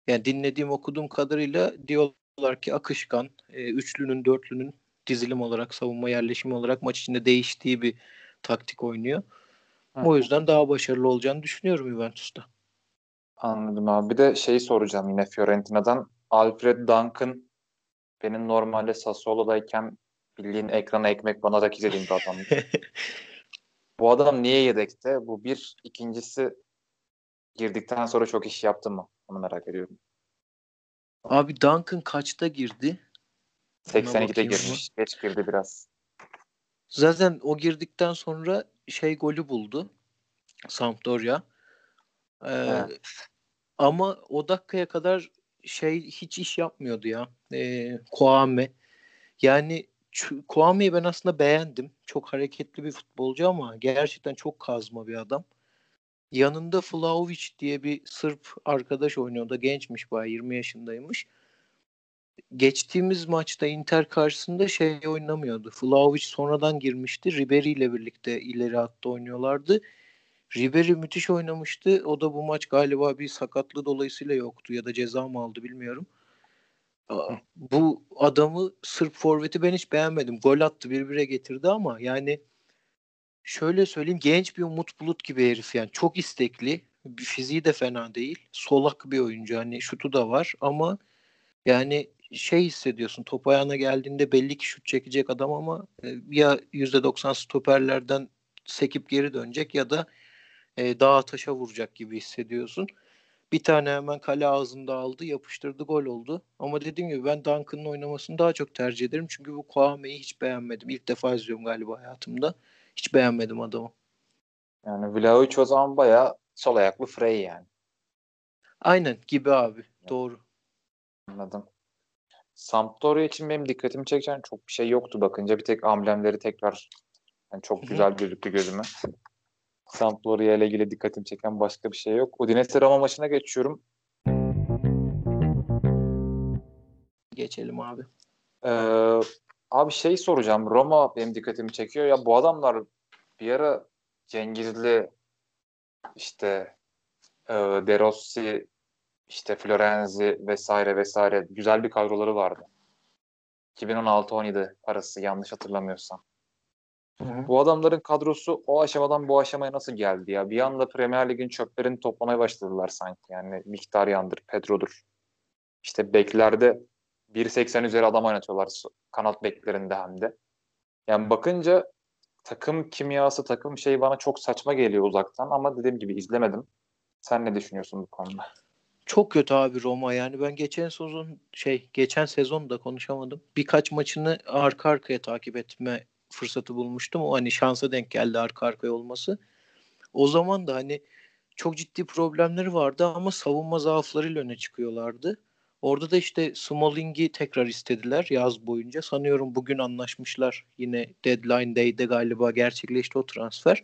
yani dinlediğim okuduğum kadarıyla diyorlar ki akışkan, e, üçlünün, dörtlünün dizilim olarak, savunma yerleşimi olarak maç içinde değiştiği bir taktik oynuyor. Hı. O yüzden daha başarılı olacağını düşünüyorum Juventus'ta. Anladım abi. Bir de şeyi soracağım yine Fiorentina'dan. Alfred Duncan benim normalde Sassuolo'dayken bildiğin ekrana ekmek bana da izlediğim bir adamdı. Bu adam niye yedekte? Bu bir. ikincisi girdikten sonra çok iş yaptı mı? Onu merak ediyorum. Abi Duncan kaçta girdi? 82'de girmiş. Geç girdi biraz. Zaten o girdikten sonra şey golü buldu. Sampdoria. Ee, evet. Ama o dakikaya kadar şey hiç iş yapmıyordu ya. Ee, Koame. Yani Koame'yi ben aslında beğendim. Çok hareketli bir futbolcu ama gerçekten çok kazma bir adam. Yanında Vlahovic diye bir Sırp arkadaş oynuyordu. Gençmiş bayağı 20 yaşındaymış. Geçtiğimiz maçta Inter karşısında şey oynamıyordu. Vlahovic sonradan girmişti. Ribery ile birlikte ileri hatta oynuyorlardı. Ribery müthiş oynamıştı. O da bu maç galiba bir sakatlığı dolayısıyla yoktu ya da ceza mı aldı bilmiyorum. Bu adamı Sırp forveti ben hiç beğenmedim. Gol attı birbirine getirdi ama yani şöyle söyleyeyim genç bir Umut Bulut gibi herif yani çok istekli. Fiziği de fena değil. Solak bir oyuncu hani şutu da var ama yani şey hissediyorsun top ayağına geldiğinde belli ki şut çekecek adam ama e, ya %90 stoperlerden sekip geri dönecek ya da e, dağa taşa vuracak gibi hissediyorsun. Bir tane hemen kale ağzında aldı, yapıştırdı, gol oldu. Ama dediğim gibi ben Duncan'ın oynamasını daha çok tercih ederim. Çünkü bu Kwame'yi hiç beğenmedim. İlk defa izliyorum galiba hayatımda. Hiç beğenmedim adamı. Yani Vlahovic o zaman bayağı sol ayaklı Frey yani. Aynen gibi abi. Doğru. Anladım. Sampdoria için benim dikkatimi çeken çok bir şey yoktu bakınca. Bir tek amblemleri tekrar yani çok güzel gözüktü gözüme. Sampdoria ile ilgili dikkatimi çeken başka bir şey yok. Udinese Roma maçına geçiyorum. Geçelim abi. Ee, abi şey soracağım. Roma benim dikkatimi çekiyor. Ya bu adamlar bir ara Cengizli işte e, De Rossi işte Florenzi vesaire vesaire güzel bir kadroları vardı. 2016-17 arası yanlış hatırlamıyorsam. Hı-hı. Bu adamların kadrosu o aşamadan bu aşamaya nasıl geldi ya? Bir anda Premier Lig'in çöplerini toplamaya başladılar sanki. Yani Miktaryan'dır, Pedro'dur. İşte beklerde 1.80 üzeri adam oynatıyorlar kanat beklerinde hem de. Yani bakınca takım kimyası, takım şey bana çok saçma geliyor uzaktan ama dediğim gibi izlemedim. Sen ne düşünüyorsun bu konuda? Çok kötü abi Roma yani ben geçen sezon şey geçen sezon da konuşamadım. Birkaç maçını arka arkaya takip etme fırsatı bulmuştum. O hani şansa denk geldi arka arkaya olması. O zaman da hani çok ciddi problemleri vardı ama savunma zaaflarıyla öne çıkıyorlardı. Orada da işte Smalling'i tekrar istediler yaz boyunca. Sanıyorum bugün anlaşmışlar. Yine deadline day'de galiba gerçekleşti o transfer.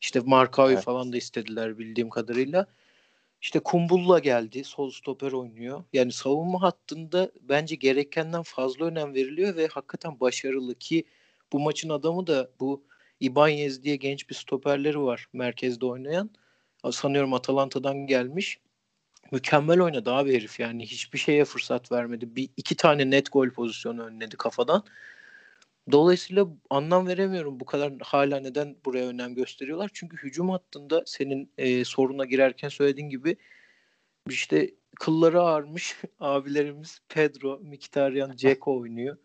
İşte Markao'yu evet. falan da istediler bildiğim kadarıyla. İşte Kumbulla geldi. Sol stoper oynuyor. Yani savunma hattında bence gerekenden fazla önem veriliyor ve hakikaten başarılı ki bu maçın adamı da bu Ibanez diye genç bir stoperleri var merkezde oynayan. Sanıyorum Atalanta'dan gelmiş. Mükemmel oynadı abi herif yani hiçbir şeye fırsat vermedi. Bir iki tane net gol pozisyonu önledi kafadan. Dolayısıyla anlam veremiyorum bu kadar hala neden buraya önem gösteriyorlar. Çünkü hücum hattında senin e, soruna girerken söylediğin gibi işte kılları ağarmış abilerimiz Pedro, Mkhitaryan, Ceko oynuyor.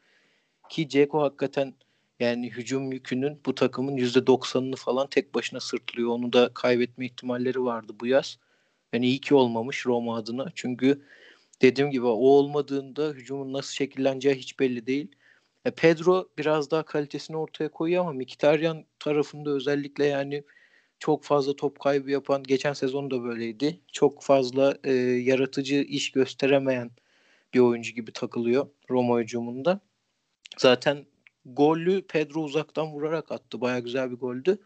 Ki Ceko hakikaten yani hücum yükünün bu takımın %90'ını falan tek başına sırtlıyor. Onu da kaybetme ihtimalleri vardı bu yaz. Yani iyi ki olmamış Roma adına. Çünkü dediğim gibi o olmadığında hücumun nasıl şekilleneceği hiç belli değil. E Pedro biraz daha kalitesini ortaya koyuyor ama Mkhitaryan tarafında özellikle yani çok fazla top kaybı yapan geçen sezon da böyleydi. Çok fazla e, yaratıcı iş gösteremeyen bir oyuncu gibi takılıyor Roma hücumunda. Zaten golü Pedro uzaktan vurarak attı. Baya güzel bir goldü.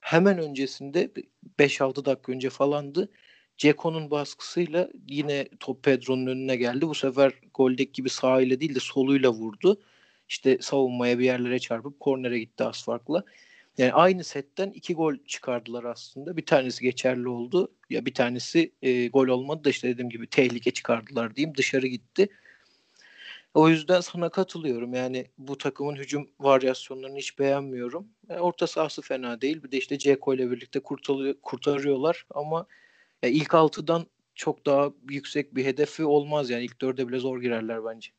Hemen öncesinde 5-6 dakika önce falandı. Ceko'nun baskısıyla yine top Pedro'nun önüne geldi. Bu sefer goldeki gibi sağ ile değil de soluyla vurdu. İşte savunmaya bir yerlere çarpıp kornere gitti az farkla. Yani aynı setten iki gol çıkardılar aslında. Bir tanesi geçerli oldu. Ya bir tanesi e, gol olmadı da işte dediğim gibi tehlike çıkardılar diyeyim. Dışarı gitti. O yüzden sana katılıyorum. Yani bu takımın hücum varyasyonlarını hiç beğenmiyorum. E, orta sahası fena değil. Bir de işte Ceko ile birlikte kurtarıyorlar ama ya ilk altıdan çok daha yüksek bir hedefi olmaz yani ilk dörde bile zor girerler bence.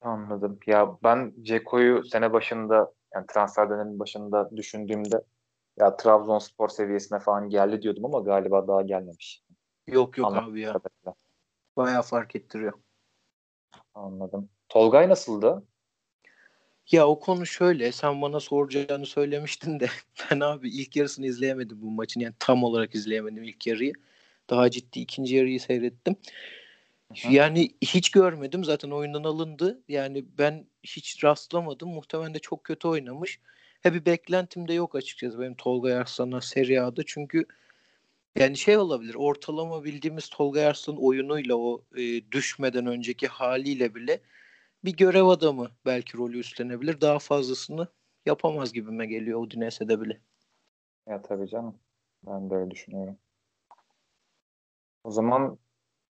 Anladım. Ya ben Ceko'yu sene başında yani transfer dönemin başında düşündüğümde ya Trabzonspor seviyesine falan geldi diyordum ama galiba daha gelmemiş. Yok yok Anladım. abi ya. Kadarıyla. Bayağı fark ettiriyor. Anladım. Tolgay nasıldı? Ya o konu şöyle sen bana soracağını söylemiştin de ben abi ilk yarısını izleyemedim bu maçın yani tam olarak izleyemedim ilk yarıyı. Daha ciddi ikinci yarıyı seyrettim. Hı. Yani hiç görmedim zaten oyundan alındı. Yani ben hiç rastlamadım. Muhtemelen de çok kötü oynamış. He bir beklentim de yok açıkçası benim Tolga Arslan'a Serie A'da. Çünkü yani şey olabilir ortalama bildiğimiz Tolga Arslan oyunuyla o e, düşmeden önceki haliyle bile bir görev adamı belki rolü üstlenebilir. Daha fazlasını yapamaz gibime geliyor Udinese'de bile. Ya tabii canım. Ben de öyle düşünüyorum. O zaman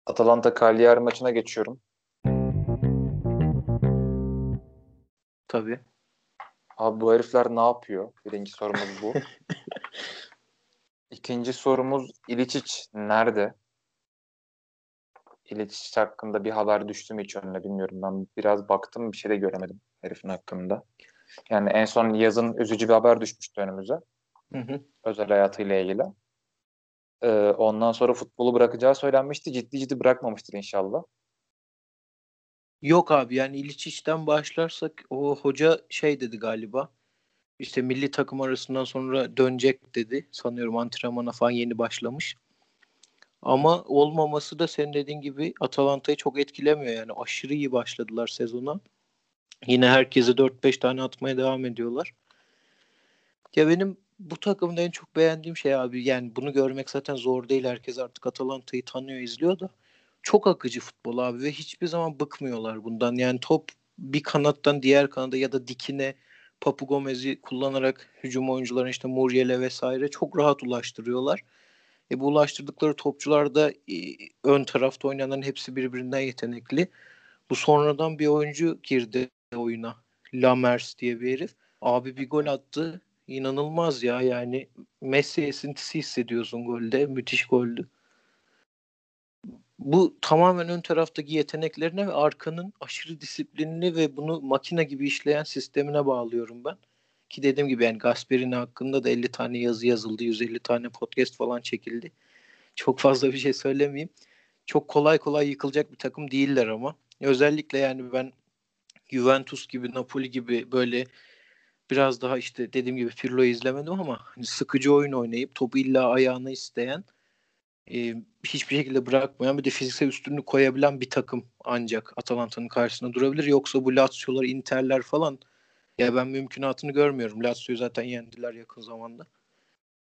Atalanta Cagliari maçına geçiyorum. Tabii. Abi bu herifler ne yapıyor? Birinci sorumuz bu. İkinci sorumuz İliçic nerede? İliçic hakkında bir haber düştü mü hiç önüne bilmiyorum. Ben biraz baktım bir şey de göremedim herifin hakkında. Yani en son yazın üzücü bir haber düşmüştü önümüze. Hı hı. Özel hayatıyla ilgili. Ee, ondan sonra futbolu bırakacağı söylenmişti. Ciddi ciddi bırakmamıştır inşallah. Yok abi yani İliçiç'ten başlarsak o hoca şey dedi galiba. İşte milli takım arasından sonra dönecek dedi. Sanıyorum antrenmana falan yeni başlamış. Ama olmaması da senin dediğin gibi Atalanta'yı çok etkilemiyor yani. Aşırı iyi başladılar sezona. Yine herkese 4-5 tane atmaya devam ediyorlar. Ya benim bu takımda en çok beğendiğim şey abi yani bunu görmek zaten zor değil. Herkes artık Atalanta'yı tanıyor, izliyor da çok akıcı futbol abi ve hiçbir zaman bıkmıyorlar bundan. Yani top bir kanattan diğer kanada ya da dikine Papu Gomez'i kullanarak hücum oyuncularına işte Muriel'e vesaire çok rahat ulaştırıyorlar. E bu ulaştırdıkları topçular da e, ön tarafta oynayanların hepsi birbirinden yetenekli. Bu sonradan bir oyuncu girdi oyuna. Lamers diye bir herif. Abi bir gol attı. İnanılmaz ya yani Messi esintisi hissediyorsun golde. Müthiş goldü. Bu tamamen ön taraftaki yeteneklerine ve arkanın aşırı disiplinli ve bunu makine gibi işleyen sistemine bağlıyorum ben. Ki dediğim gibi yani Gasperini hakkında da 50 tane yazı yazıldı, 150 tane podcast falan çekildi. Çok fazla bir şey söylemeyeyim. Çok kolay kolay yıkılacak bir takım değiller ama. Özellikle yani ben Juventus gibi, Napoli gibi böyle biraz daha işte dediğim gibi Pirlo'yu izlemedim ama hani sıkıcı oyun oynayıp topu illa ayağına isteyen e, hiçbir şekilde bırakmayan bir de fiziksel üstünlük koyabilen bir takım ancak Atalanta'nın karşısında durabilir. Yoksa bu Lazio'lar, Inter'ler falan ya ben mümkünatını görmüyorum. Lazio'yu zaten yendiler yakın zamanda.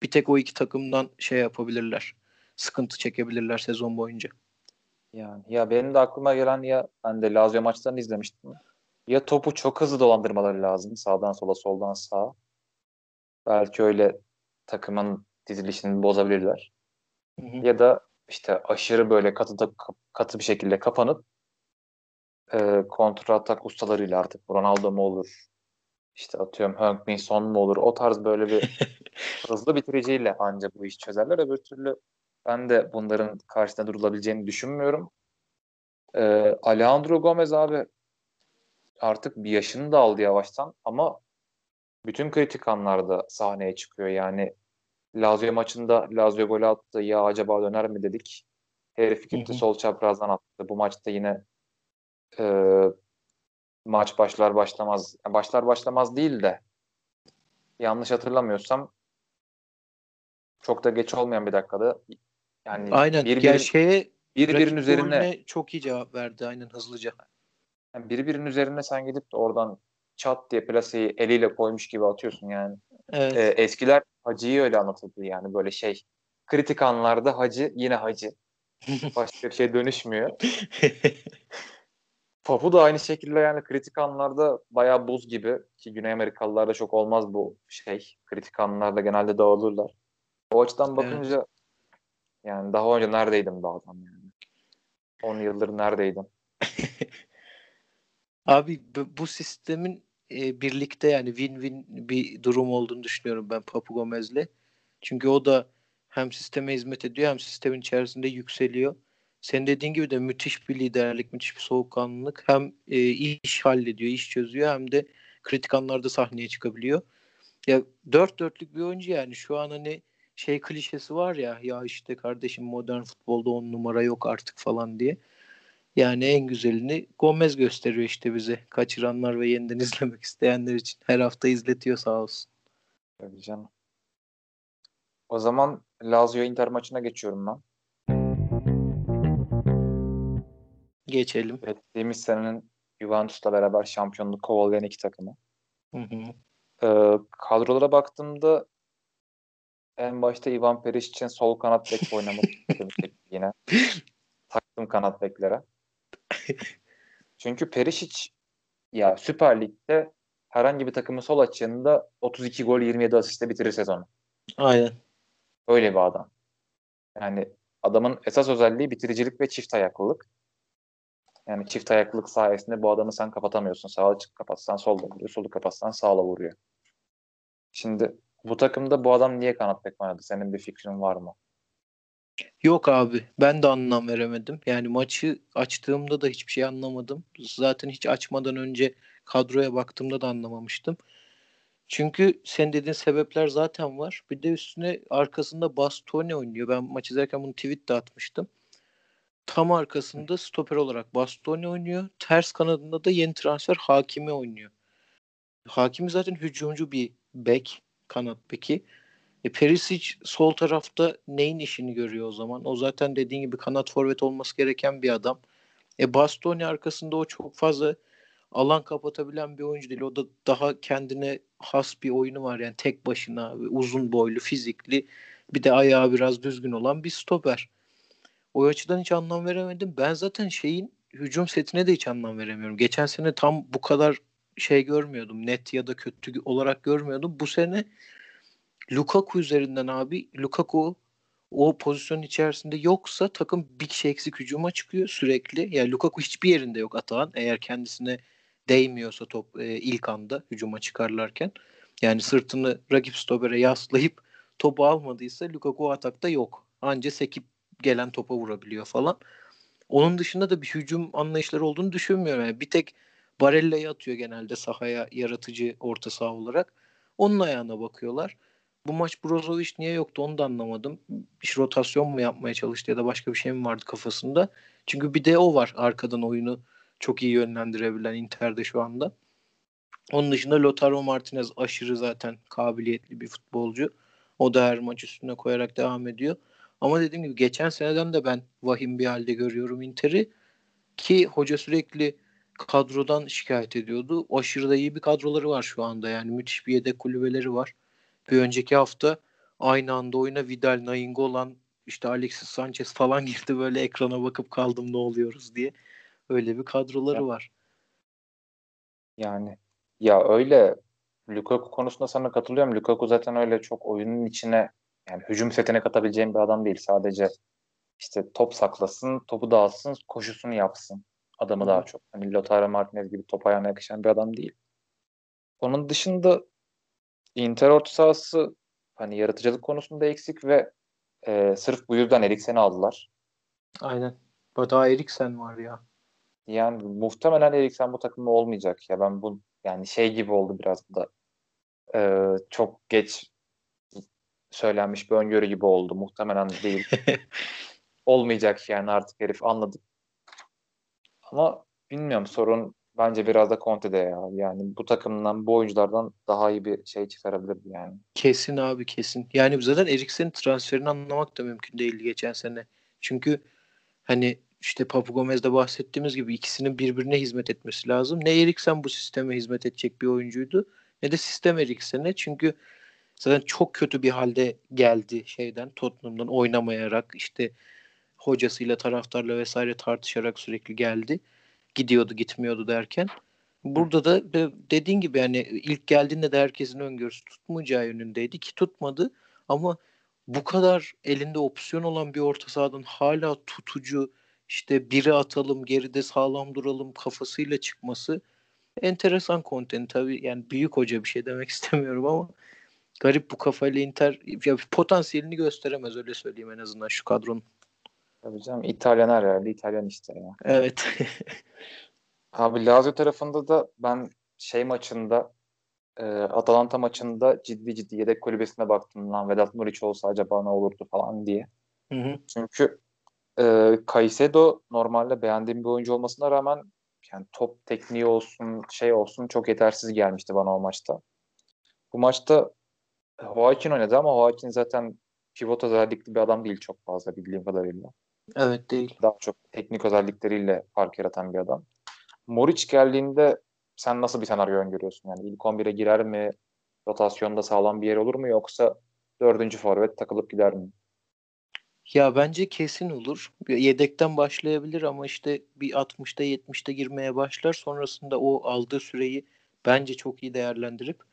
Bir tek o iki takımdan şey yapabilirler. Sıkıntı çekebilirler sezon boyunca. Yani ya benim de aklıma gelen ya ben de Lazio maçlarını izlemiştim. Ya topu çok hızlı dolandırmaları lazım. Sağdan sola, soldan sağa. Belki öyle takımın dizilişini bozabilirler. Hı hı. Ya da işte aşırı böyle katı, da, katı bir şekilde kapanıp e, kontra atak ustalarıyla artık Ronaldo mu olur, işte atıyorum Heung-Min Son mu olur? O tarz böyle bir hızlı bitiriciyle ancak bu iş çözerler. Öbür türlü ben de bunların karşısında durulabileceğini düşünmüyorum. Ee, Alejandro Gomez abi artık bir yaşını da aldı yavaştan ama bütün kritik anlarda sahneye çıkıyor. Yani Lazio maçında Lazio gol attı. Ya acaba döner mi dedik. Herif gitti sol çaprazdan attı. Bu maçta yine e, maç başlar başlamaz başlar başlamaz değil de yanlış hatırlamıyorsam çok da geç olmayan bir dakikada yani aynen bir, bir, şeye birbirinin üzerine çok iyi cevap verdi aynen hızlıca. Yani birbirinin üzerine sen gidip de oradan çat diye plaseyi eliyle koymuş gibi atıyorsun yani. Evet. Ee, eskiler Hacı'yı öyle anlatıldı yani böyle şey. Kritik anlarda Hacı yine Hacı. Başka bir şey dönüşmüyor. Papu da aynı şekilde yani kritik anlarda bayağı buz gibi ki Güney Amerikalılarda çok olmaz bu şey. Kritik anlarda genelde dağılırlar. O açıdan bakınca evet. yani daha önce neredeydim bu adam yani. 10 yıldır neredeydim. Abi bu sistemin e, birlikte yani win-win bir durum olduğunu düşünüyorum ben Papu Gomez'le. Çünkü o da hem sisteme hizmet ediyor hem sistemin içerisinde yükseliyor. Sen dediğin gibi de müthiş bir liderlik, müthiş bir soğukkanlılık. Hem e, iş hallediyor, iş çözüyor hem de kritik anlarda sahneye çıkabiliyor. Ya dört dörtlük bir oyuncu yani şu an hani şey klişesi var ya ya işte kardeşim modern futbolda on numara yok artık falan diye. Yani en güzelini Gomez gösteriyor işte bize. Kaçıranlar ve yeniden izlemek isteyenler için. Her hafta izletiyor sağ olsun. Tabii canım. O zaman Lazio Inter maçına geçiyorum ben. Geçelim. Geçtiğimiz senenin Juventus'la beraber şampiyonluk kovalayan iki takımı. Hı hı. Ee, kadrolara baktığımda en başta Ivan Perisic sol kanat bek oynamak yine. Taktım kanat beklere. Çünkü Perisic ya Süper Lig'de herhangi bir takımın sol açığında 32 gol 27 asiste bitirir sezonu. Aynen. Öyle bir adam. Yani adamın esas özelliği bitiricilik ve çift ayaklılık. Yani çift ayaklılık sayesinde bu adamı sen kapatamıyorsun. Sağa açık kapatsan solda vuruyor, solu kapatsan sağla vuruyor. Şimdi bu takımda bu adam niye kanat bek oynadı? Senin bir fikrin var mı? Yok abi ben de anlam veremedim. Yani maçı açtığımda da hiçbir şey anlamadım. Zaten hiç açmadan önce kadroya baktığımda da anlamamıştım. Çünkü sen dediğin sebepler zaten var. Bir de üstüne arkasında Bastoni oynuyor. Ben maç izlerken bunu tweet de atmıştım. Tam arkasında stoper olarak Bastoni oynuyor. Ters kanadında da yeni transfer Hakimi oynuyor. Hakimi zaten hücumcu bir bek, kanat beki. E, Perisic sol tarafta neyin işini görüyor o zaman? O zaten dediğin gibi kanat forvet olması gereken bir adam. E Bastoni arkasında o çok fazla alan kapatabilen bir oyuncu değil. O da daha kendine has bir oyunu var. Yani tek başına uzun boylu, fizikli bir de ayağı biraz düzgün olan bir stoper. O açıdan hiç anlam veremedim. Ben zaten şeyin hücum setine de hiç anlam veremiyorum. Geçen sene tam bu kadar şey görmüyordum. Net ya da kötü olarak görmüyordum. Bu sene Lukaku üzerinden abi Lukaku o pozisyon içerisinde yoksa takım bir kişi eksik hücuma çıkıyor sürekli. Yani Lukaku hiçbir yerinde yok Atahan. Eğer kendisine değmiyorsa top e, ilk anda hücuma çıkarlarken. Yani sırtını rakip stopere yaslayıp topu almadıysa Lukaku atakta yok. Anca sekip gelen topa vurabiliyor falan. Onun dışında da bir hücum anlayışları olduğunu düşünmüyorum. Yani bir tek Barella'yı atıyor genelde sahaya yaratıcı orta saha olarak. Onun ayağına bakıyorlar. Bu maç Brozovic niye yoktu onu da anlamadım. Bir rotasyon mu yapmaya çalıştı ya da başka bir şey mi vardı kafasında? Çünkü bir de o var arkadan oyunu çok iyi yönlendirebilen Inter'de şu anda. Onun dışında Lautaro Martinez aşırı zaten kabiliyetli bir futbolcu. O da her maç üstüne koyarak devam ediyor. Ama dediğim gibi geçen seneden de ben vahim bir halde görüyorum Inter'i. Ki hoca sürekli kadrodan şikayet ediyordu. Aşırı da iyi bir kadroları var şu anda. Yani müthiş bir yedek kulübeleri var. Bir önceki hafta aynı anda oyuna Vidal, Nainggolan, işte Alexis Sanchez falan girdi böyle ekrana bakıp kaldım ne oluyoruz diye. Öyle bir kadroları ya. var. Yani ya öyle Lukaku konusunda sana katılıyorum. Lukaku zaten öyle çok oyunun içine yani hücum setine katabileceğim bir adam değil. Sadece işte top saklasın, topu dağıtsın, koşusunu yapsın. Adamı daha çok. Hani Lautaro Martinez gibi top ayağına yakışan bir adam değil. Onun dışında Inter orta sahası hani yaratıcılık konusunda eksik ve e, sırf bu yüzden Eriksen'i aldılar. Aynen. Daha Eriksen var ya. Yani muhtemelen Eriksen bu takımda olmayacak ya. Ben bu yani şey gibi oldu biraz da e, çok geç söylenmiş bir öngörü gibi oldu. Muhtemelen değil. olmayacak yani artık herif anladık. Ama bilmiyorum sorun bence biraz da Conte'de ya. Yani bu takımdan bu oyunculardan daha iyi bir şey çıkarabilirdi yani. Kesin abi kesin. Yani zaten Eriksen'in transferini anlamak da mümkün değildi geçen sene. Çünkü hani işte Papu Gomez'de bahsettiğimiz gibi ikisinin birbirine hizmet etmesi lazım. Ne Eriksen bu sisteme hizmet edecek bir oyuncuydu ne de sistem Eriksen'e. Çünkü zaten çok kötü bir halde geldi şeyden Tottenham'dan oynamayarak işte hocasıyla taraftarla vesaire tartışarak sürekli geldi. Gidiyordu gitmiyordu derken. Burada da dediğin gibi yani ilk geldiğinde de herkesin öngörüsü tutmayacağı yönündeydi ki tutmadı. Ama bu kadar elinde opsiyon olan bir orta sahadan hala tutucu işte biri atalım geride sağlam duralım kafasıyla çıkması enteresan konten tabii yani büyük hoca bir şey demek istemiyorum ama garip bu kafayla Inter ya potansiyelini gösteremez öyle söyleyeyim en azından şu kadronun. Tabii canım İtalyan herhalde İtalyan işte ya. Evet. Abi Lazio tarafında da ben şey maçında e, Atalanta maçında ciddi ciddi yedek kulübesine baktım lan Vedat Muriç olsa acaba ne olurdu falan diye. Hı hı. Çünkü e, Caicedo normalde beğendiğim bir oyuncu olmasına rağmen yani top tekniği olsun şey olsun çok yetersiz gelmişti bana o maçta. Bu maçta Joaquin oynadı ama Joaquin zaten pivot özellikli bir adam değil çok fazla bildiğim kadarıyla. Evet değil. Daha çok teknik özellikleriyle fark yaratan bir adam. Moric geldiğinde sen nasıl bir senaryo öngörüyorsun? Yani ilk 11'e girer mi? Rotasyonda sağlam bir yer olur mu? Yoksa dördüncü forvet takılıp gider mi? Ya bence kesin olur. Yedekten başlayabilir ama işte bir 60'ta 70'te girmeye başlar. Sonrasında o aldığı süreyi bence çok iyi değerlendirip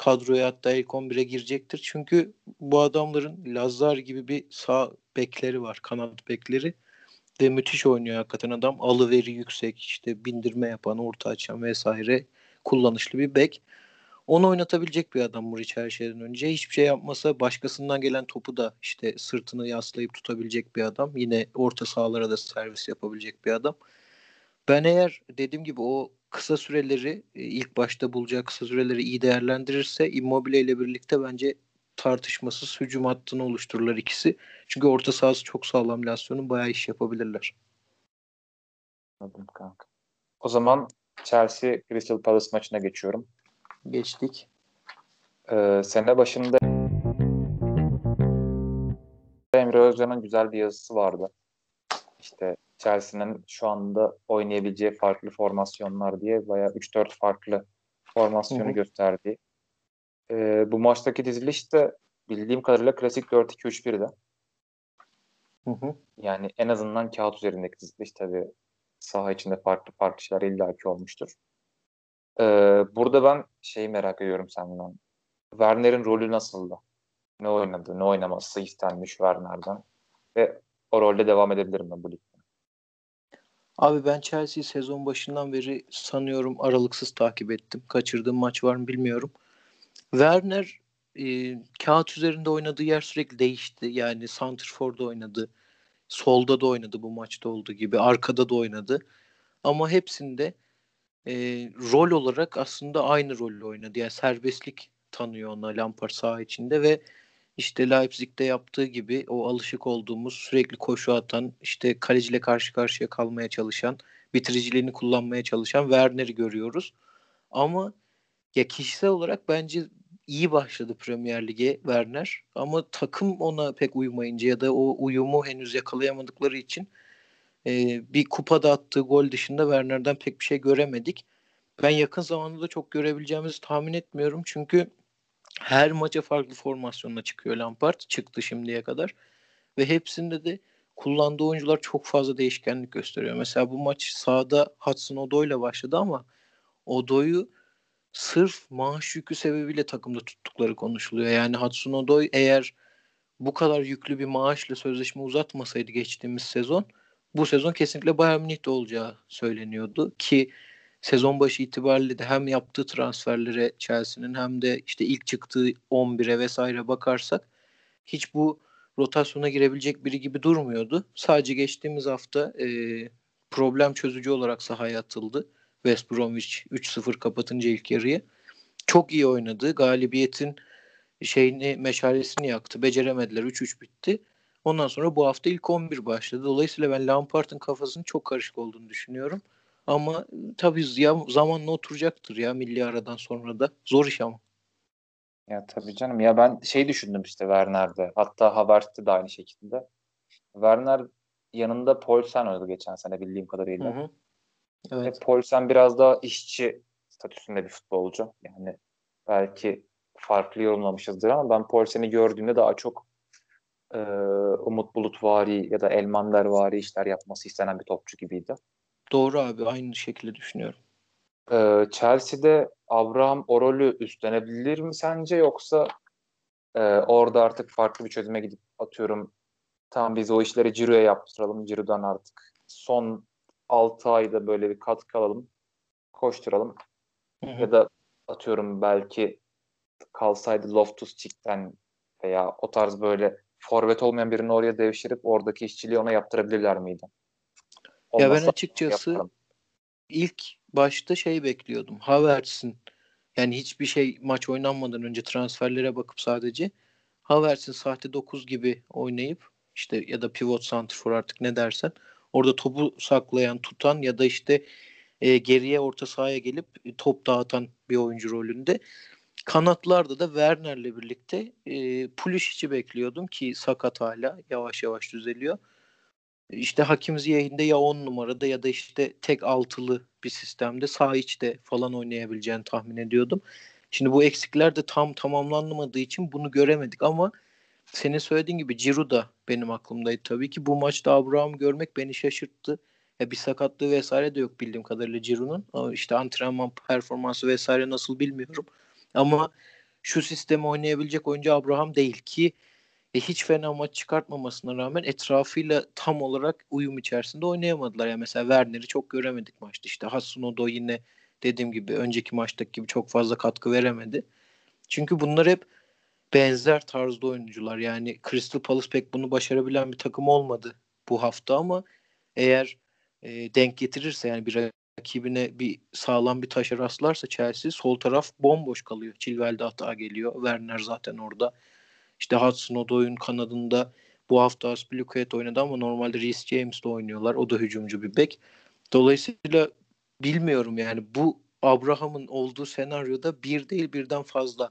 kadroya hatta ilk 11'e girecektir. Çünkü bu adamların Lazar gibi bir sağ bekleri var. Kanat bekleri. Ve müthiş oynuyor hakikaten adam. Alıveri yüksek, işte bindirme yapan, orta açan vesaire kullanışlı bir bek. Onu oynatabilecek bir adam Muriç her şeyden önce. Hiçbir şey yapmasa başkasından gelen topu da işte sırtını yaslayıp tutabilecek bir adam. Yine orta sahalara da servis yapabilecek bir adam. Ben eğer dediğim gibi o kısa süreleri e, ilk başta bulacağı kısa süreleri iyi değerlendirirse Immobile ile birlikte bence tartışmasız hücum hattını oluştururlar ikisi. Çünkü orta sahası çok sağlam Lazio'nun bayağı iş yapabilirler. Anladım kanka. O zaman Chelsea Crystal Palace maçına geçiyorum. Geçtik. Ee, sene başında Emre Özcan'ın güzel bir yazısı vardı. İşte Chelsea'nin şu anda oynayabileceği farklı formasyonlar diye bayağı 3-4 farklı formasyonu Hı-hı. gösterdi. Ee, bu maçtaki diziliş de bildiğim kadarıyla klasik 4-2-3-1'de. Hı hı. Yani en azından kağıt üzerindeki diziliş tabii saha içinde farklı farklı şeyler illaki olmuştur. Ee, burada ben şeyi merak ediyorum senden. Werner'in rolü nasıldı? Ne oynadı? Ne oynaması istenmiş Werner'den? Ve o rolde devam edebilir mi bu ligde? Abi ben Chelsea'yi sezon başından beri sanıyorum aralıksız takip ettim. Kaçırdığım maç var mı bilmiyorum. Werner e, kağıt üzerinde oynadığı yer sürekli değişti. Yani Santrfor'da oynadı. Solda da oynadı bu maçta olduğu gibi. Arkada da oynadı. Ama hepsinde e, rol olarak aslında aynı rolü oynadı. Yani serbestlik tanıyor ona Lampard saha içinde ve işte Leipzig'te yaptığı gibi o alışık olduğumuz sürekli koşu atan, işte kaleciyle karşı karşıya kalmaya çalışan, bitiriciliğini kullanmaya çalışan Werner'i görüyoruz. Ama ya kişisel olarak bence iyi başladı Premier Lig'e Werner ama takım ona pek uymayınca ya da o uyumu henüz yakalayamadıkları için e, bir kupada attığı gol dışında Werner'den pek bir şey göremedik. Ben yakın zamanda da çok görebileceğimizi tahmin etmiyorum çünkü her maça farklı formasyonla çıkıyor Lampard. Çıktı şimdiye kadar. Ve hepsinde de kullandığı oyuncular çok fazla değişkenlik gösteriyor. Mesela bu maç sahada Hudson Odoi ile başladı ama Odoi'yu sırf maaş yükü sebebiyle takımda tuttukları konuşuluyor. Yani Hudson Odoi eğer bu kadar yüklü bir maaşla sözleşme uzatmasaydı geçtiğimiz sezon bu sezon kesinlikle Bayern Münih'te olacağı söyleniyordu ki sezon başı itibariyle de hem yaptığı transferlere Chelsea'nin hem de işte ilk çıktığı 11'e vesaire bakarsak hiç bu rotasyona girebilecek biri gibi durmuyordu. Sadece geçtiğimiz hafta e, problem çözücü olarak sahaya atıldı. West Bromwich 3-0 kapatınca ilk yarıyı. Çok iyi oynadı. Galibiyetin şeyini meşalesini yaktı. Beceremediler. 3-3 bitti. Ondan sonra bu hafta ilk 11 başladı. Dolayısıyla ben Lampard'ın kafasının çok karışık olduğunu düşünüyorum. Ama tabii ya, zamanla oturacaktır ya milli aradan sonra da. Zor iş ama. Ya tabii canım. Ya ben şey düşündüm işte Werner'de. Hatta Havertz'te de aynı şekilde. Werner yanında Poulsen oynadı geçen sene bildiğim kadarıyla. Hı hı. Evet. Ve Poulsen biraz daha işçi statüsünde bir futbolcu. Yani belki farklı yorumlamışızdır ama ben Poulsen'i gördüğümde daha çok e, Umut Bulutvari ya da Elmander vari işler yapması istenen bir topçu gibiydi. Doğru abi aynı şekilde düşünüyorum. Ee, Chelsea'de Abraham o rolü üstlenebilir mi sence yoksa e, orada artık farklı bir çözüme gidip atıyorum tam biz o işleri Ciro'ya yaptıralım. Ciro'dan artık son 6 ayda böyle bir katkı alalım. Koşturalım. Hı hı. Ya da atıyorum belki kalsaydı Loftus Cheek'ten veya o tarz böyle forvet olmayan birini oraya devşirip oradaki işçiliği ona yaptırabilirler miydi? Olmazsa ya ben açıkçası yaparım. ilk başta şey bekliyordum. Havertz'in yani hiçbir şey maç oynanmadan önce transferlere bakıp sadece Havertz'in sahte 9 gibi oynayıp işte ya da pivot santrfor artık ne dersen orada topu saklayan, tutan ya da işte e, geriye orta sahaya gelip top dağıtan bir oyuncu rolünde. Kanatlarda da Werner'le birlikte e, Pulisic'i bekliyordum ki sakat hala yavaş yavaş düzeliyor. İşte Hakim Ziyeh'in de ya 10 numarada ya da işte tek altılı bir sistemde sağ içte falan oynayabileceğini tahmin ediyordum. Şimdi bu eksikler de tam tamamlanmadığı için bunu göremedik ama senin söylediğin gibi Ciro da benim aklımdaydı tabii ki. Bu maçta Abraham görmek beni şaşırttı. Ya bir sakatlığı vesaire de yok bildiğim kadarıyla Ciro'nun. İşte antrenman performansı vesaire nasıl bilmiyorum. Ama şu sistemi oynayabilecek oyuncu Abraham değil ki e, hiç fena maç çıkartmamasına rağmen etrafıyla tam olarak uyum içerisinde oynayamadılar. Yani mesela Werner'i çok göremedik maçta. İşte Hasunodo yine dediğim gibi önceki maçtaki gibi çok fazla katkı veremedi. Çünkü bunlar hep benzer tarzda oyuncular. Yani Crystal Palace pek bunu başarabilen bir takım olmadı bu hafta ama eğer e, denk getirirse yani bir rakibine bir sağlam bir taşa rastlarsa Chelsea sol taraf bomboş kalıyor. Chilwell de hata geliyor. Werner zaten orada. İşte Hudson Odoy'un kanadında bu hafta Aspilicueta oynadı ama normalde Reece James de oynuyorlar. O da hücumcu bir bek. Dolayısıyla bilmiyorum yani bu Abraham'ın olduğu senaryoda bir değil birden fazla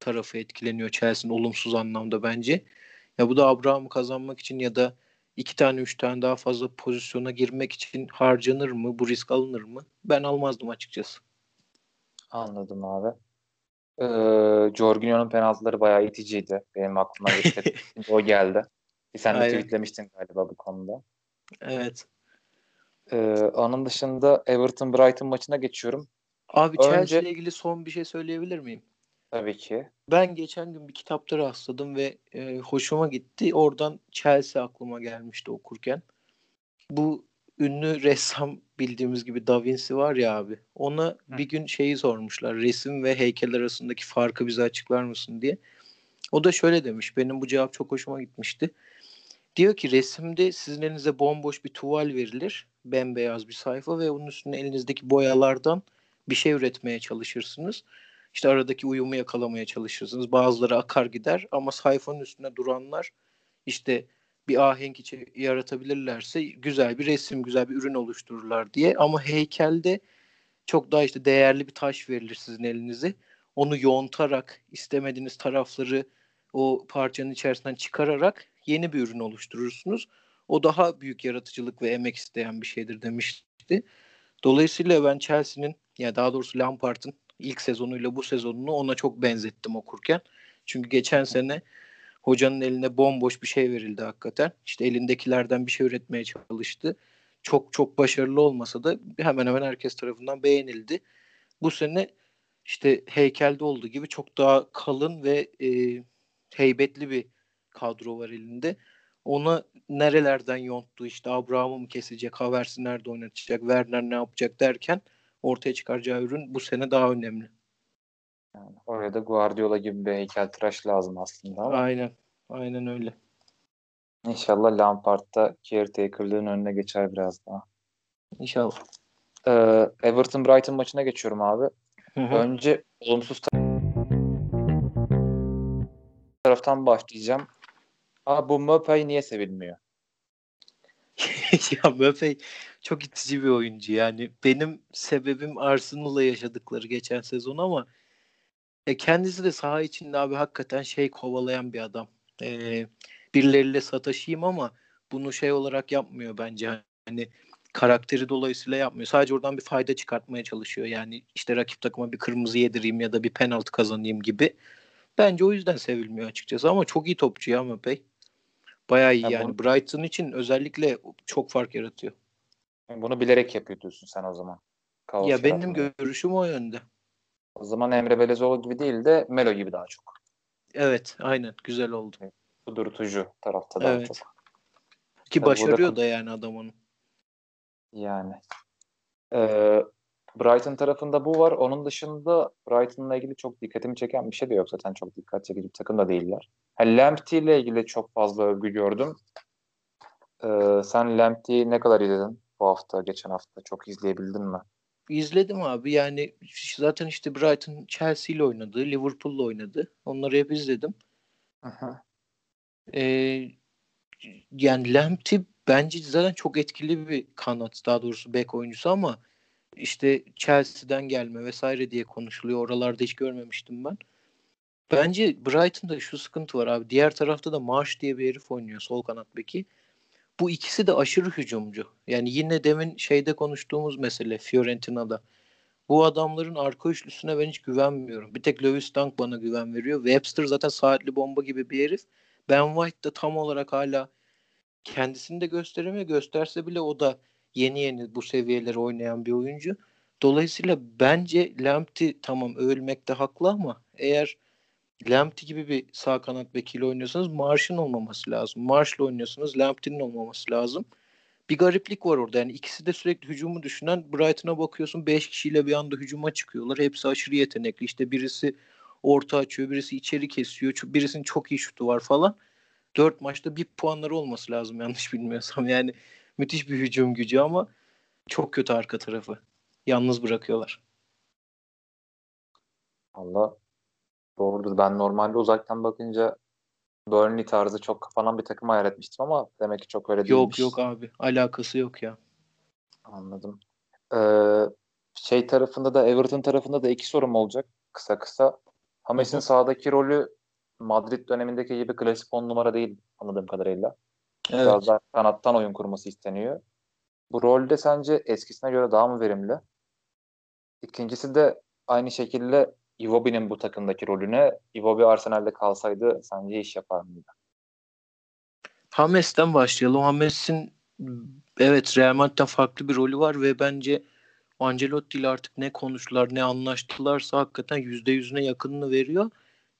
tarafı etkileniyor Chelsea'nin olumsuz anlamda bence. Ya bu da Abraham'ı kazanmak için ya da iki tane üç tane daha fazla pozisyona girmek için harcanır mı? Bu risk alınır mı? Ben almazdım açıkçası. Anladım abi. Ee, Jorginho'nun penaltıları bayağı iticiydi. Benim aklıma geçti. o geldi. Sen de Aynen. tweetlemiştin galiba bu konuda. Evet. Ee, onun dışında Everton Brighton maçına geçiyorum. Abi Önce... Chelsea ile ilgili son bir şey söyleyebilir miyim? Tabii ki. Ben geçen gün bir kitapta rastladım ve e, hoşuma gitti. Oradan Chelsea aklıma gelmişti okurken. Bu ünlü ressam bildiğimiz gibi Da Vinci var ya abi. Ona Hı. bir gün şeyi sormuşlar. Resim ve heykel arasındaki farkı bize açıklar mısın diye. O da şöyle demiş. Benim bu cevap çok hoşuma gitmişti. Diyor ki resimde sizin elinize bomboş bir tuval verilir. Bembeyaz bir sayfa ve onun üstüne elinizdeki boyalardan bir şey üretmeye çalışırsınız. İşte aradaki uyumu yakalamaya çalışırsınız. Bazıları akar gider ama sayfanın üstünde duranlar işte bir ahenk içi yaratabilirlerse güzel bir resim, güzel bir ürün oluştururlar diye. Ama heykelde çok daha işte değerli bir taş verilir sizin elinize. Onu yontarak istemediğiniz tarafları o parçanın içerisinden çıkararak yeni bir ürün oluşturursunuz. O daha büyük yaratıcılık ve emek isteyen bir şeydir demişti. Dolayısıyla ben Chelsea'nin ya daha doğrusu Lampard'ın ilk sezonuyla bu sezonunu ona çok benzettim okurken. Çünkü geçen sene hocanın eline bomboş bir şey verildi hakikaten. İşte elindekilerden bir şey üretmeye çalıştı. Çok çok başarılı olmasa da hemen hemen herkes tarafından beğenildi. Bu sene işte heykelde olduğu gibi çok daha kalın ve e, heybetli bir kadro var elinde. Ona nerelerden yonttu işte Abraham'ı mı kesecek, Havertz'i nerede oynatacak, Werner ne yapacak derken ortaya çıkaracağı ürün bu sene daha önemli. Yani oraya da Guardiola gibi bir heykeltıraş lazım aslında ama. Aynen. Aynen öyle. İnşallah Lampard'da caretaker'lığın önüne geçer biraz daha. İnşallah. Ee, Everton Brighton maçına geçiyorum abi. Hı hı. Önce olumsuz taraftan başlayacağım. Abi bu Mbappe niye sevilmiyor? ya Mbappe çok itici bir oyuncu. Yani benim sebebim Arsenal'la yaşadıkları geçen sezon ama e, kendisi de saha içinde abi hakikaten şey kovalayan bir adam. E, birileriyle sataşayım ama bunu şey olarak yapmıyor bence. Hani karakteri dolayısıyla yapmıyor. Sadece oradan bir fayda çıkartmaya çalışıyor. Yani işte rakip takıma bir kırmızı yedireyim ya da bir penaltı kazanayım gibi. Bence o yüzden sevilmiyor açıkçası ama çok iyi topçu ya Mbappe. Bayağı iyi Ya yani. bunu- Brighton için özellikle çok fark yaratıyor. Bunu bilerek yapıyor diyorsun sen o zaman. Kaos ya benim görüşüm o yönde. O zaman Emre Belezoğlu gibi değil de Melo gibi daha çok. Evet, aynen. Güzel oldu. Kudurtucu tarafta daha Evet. çok. Ki burada başarıyor kum- da yani adam onu. Yani. Ee, Brighton tarafında bu var. Onun dışında Brighton'la ilgili çok dikkatimi çeken bir şey de yok. Zaten çok dikkat çekici bir takım da değiller. Ha, Lamptey ile ilgili çok fazla övgü gördüm. Ee, sen Lamptey'i ne kadar izledin bu hafta, geçen hafta? Çok izleyebildin mi? İzledim abi. Yani zaten işte Brighton Chelsea ile oynadı, Liverpool'la oynadı. Onları hep izledim. Ee, yani Lamptey bence zaten çok etkili bir kanat, daha doğrusu bek oyuncusu ama işte Chelsea'den gelme vesaire diye konuşuluyor. Oralarda hiç görmemiştim ben. Bence Brighton'da şu sıkıntı var abi. Diğer tarafta da Marsh diye bir herif oynuyor sol kanat beki. Bu ikisi de aşırı hücumcu. Yani yine demin şeyde konuştuğumuz mesele Fiorentina'da. Bu adamların arka üçlüsüne ben hiç güvenmiyorum. Bir tek Lewis Dunk bana güven veriyor. Webster zaten saatli bomba gibi bir herif. Ben White da tam olarak hala kendisini de gösteremiyor. Gösterse bile o da yeni yeni bu seviyeleri oynayan bir oyuncu. Dolayısıyla bence Lamptey tamam övülmekte haklı ama eğer Lamptey gibi bir sağ kanat bekili oynuyorsanız Marsh'ın olmaması lazım. Marsh'la oynuyorsanız Lamptey'nin olmaması lazım. Bir gariplik var orada. Yani ikisi de sürekli hücumu düşünen Brighton'a bakıyorsun 5 kişiyle bir anda hücuma çıkıyorlar. Hepsi aşırı yetenekli. İşte birisi orta açıyor, birisi içeri kesiyor. Birisinin çok iyi şutu var falan. 4 maçta bir puanları olması lazım yanlış bilmiyorsam. Yani müthiş bir hücum gücü ama çok kötü arka tarafı. Yalnız bırakıyorlar. Allah doğrudur. Ben normalde uzaktan bakınca Burnley tarzı çok kapanan bir takım hayal etmiştim ama demek ki çok öyle Yok değilmiş. yok abi. Alakası yok ya. Anladım. Ee, şey tarafında da Everton tarafında da iki sorum olacak kısa kısa. Hames'in sahadaki rolü Madrid dönemindeki gibi klasik on numara değil anladığım kadarıyla. Evet. Biraz daha kanattan oyun kurması isteniyor. Bu rolde sence eskisine göre daha mı verimli? İkincisi de aynı şekilde Iwobi'nin bu takımdaki rolüne Iwobi Arsenal'de kalsaydı sence iş yapar mıydı? Hames'ten başlayalım. Hames'in evet Real Madrid'den farklı bir rolü var ve bence Ancelotti ile artık ne konuştular ne anlaştılarsa hakikaten %100'üne yakınını veriyor.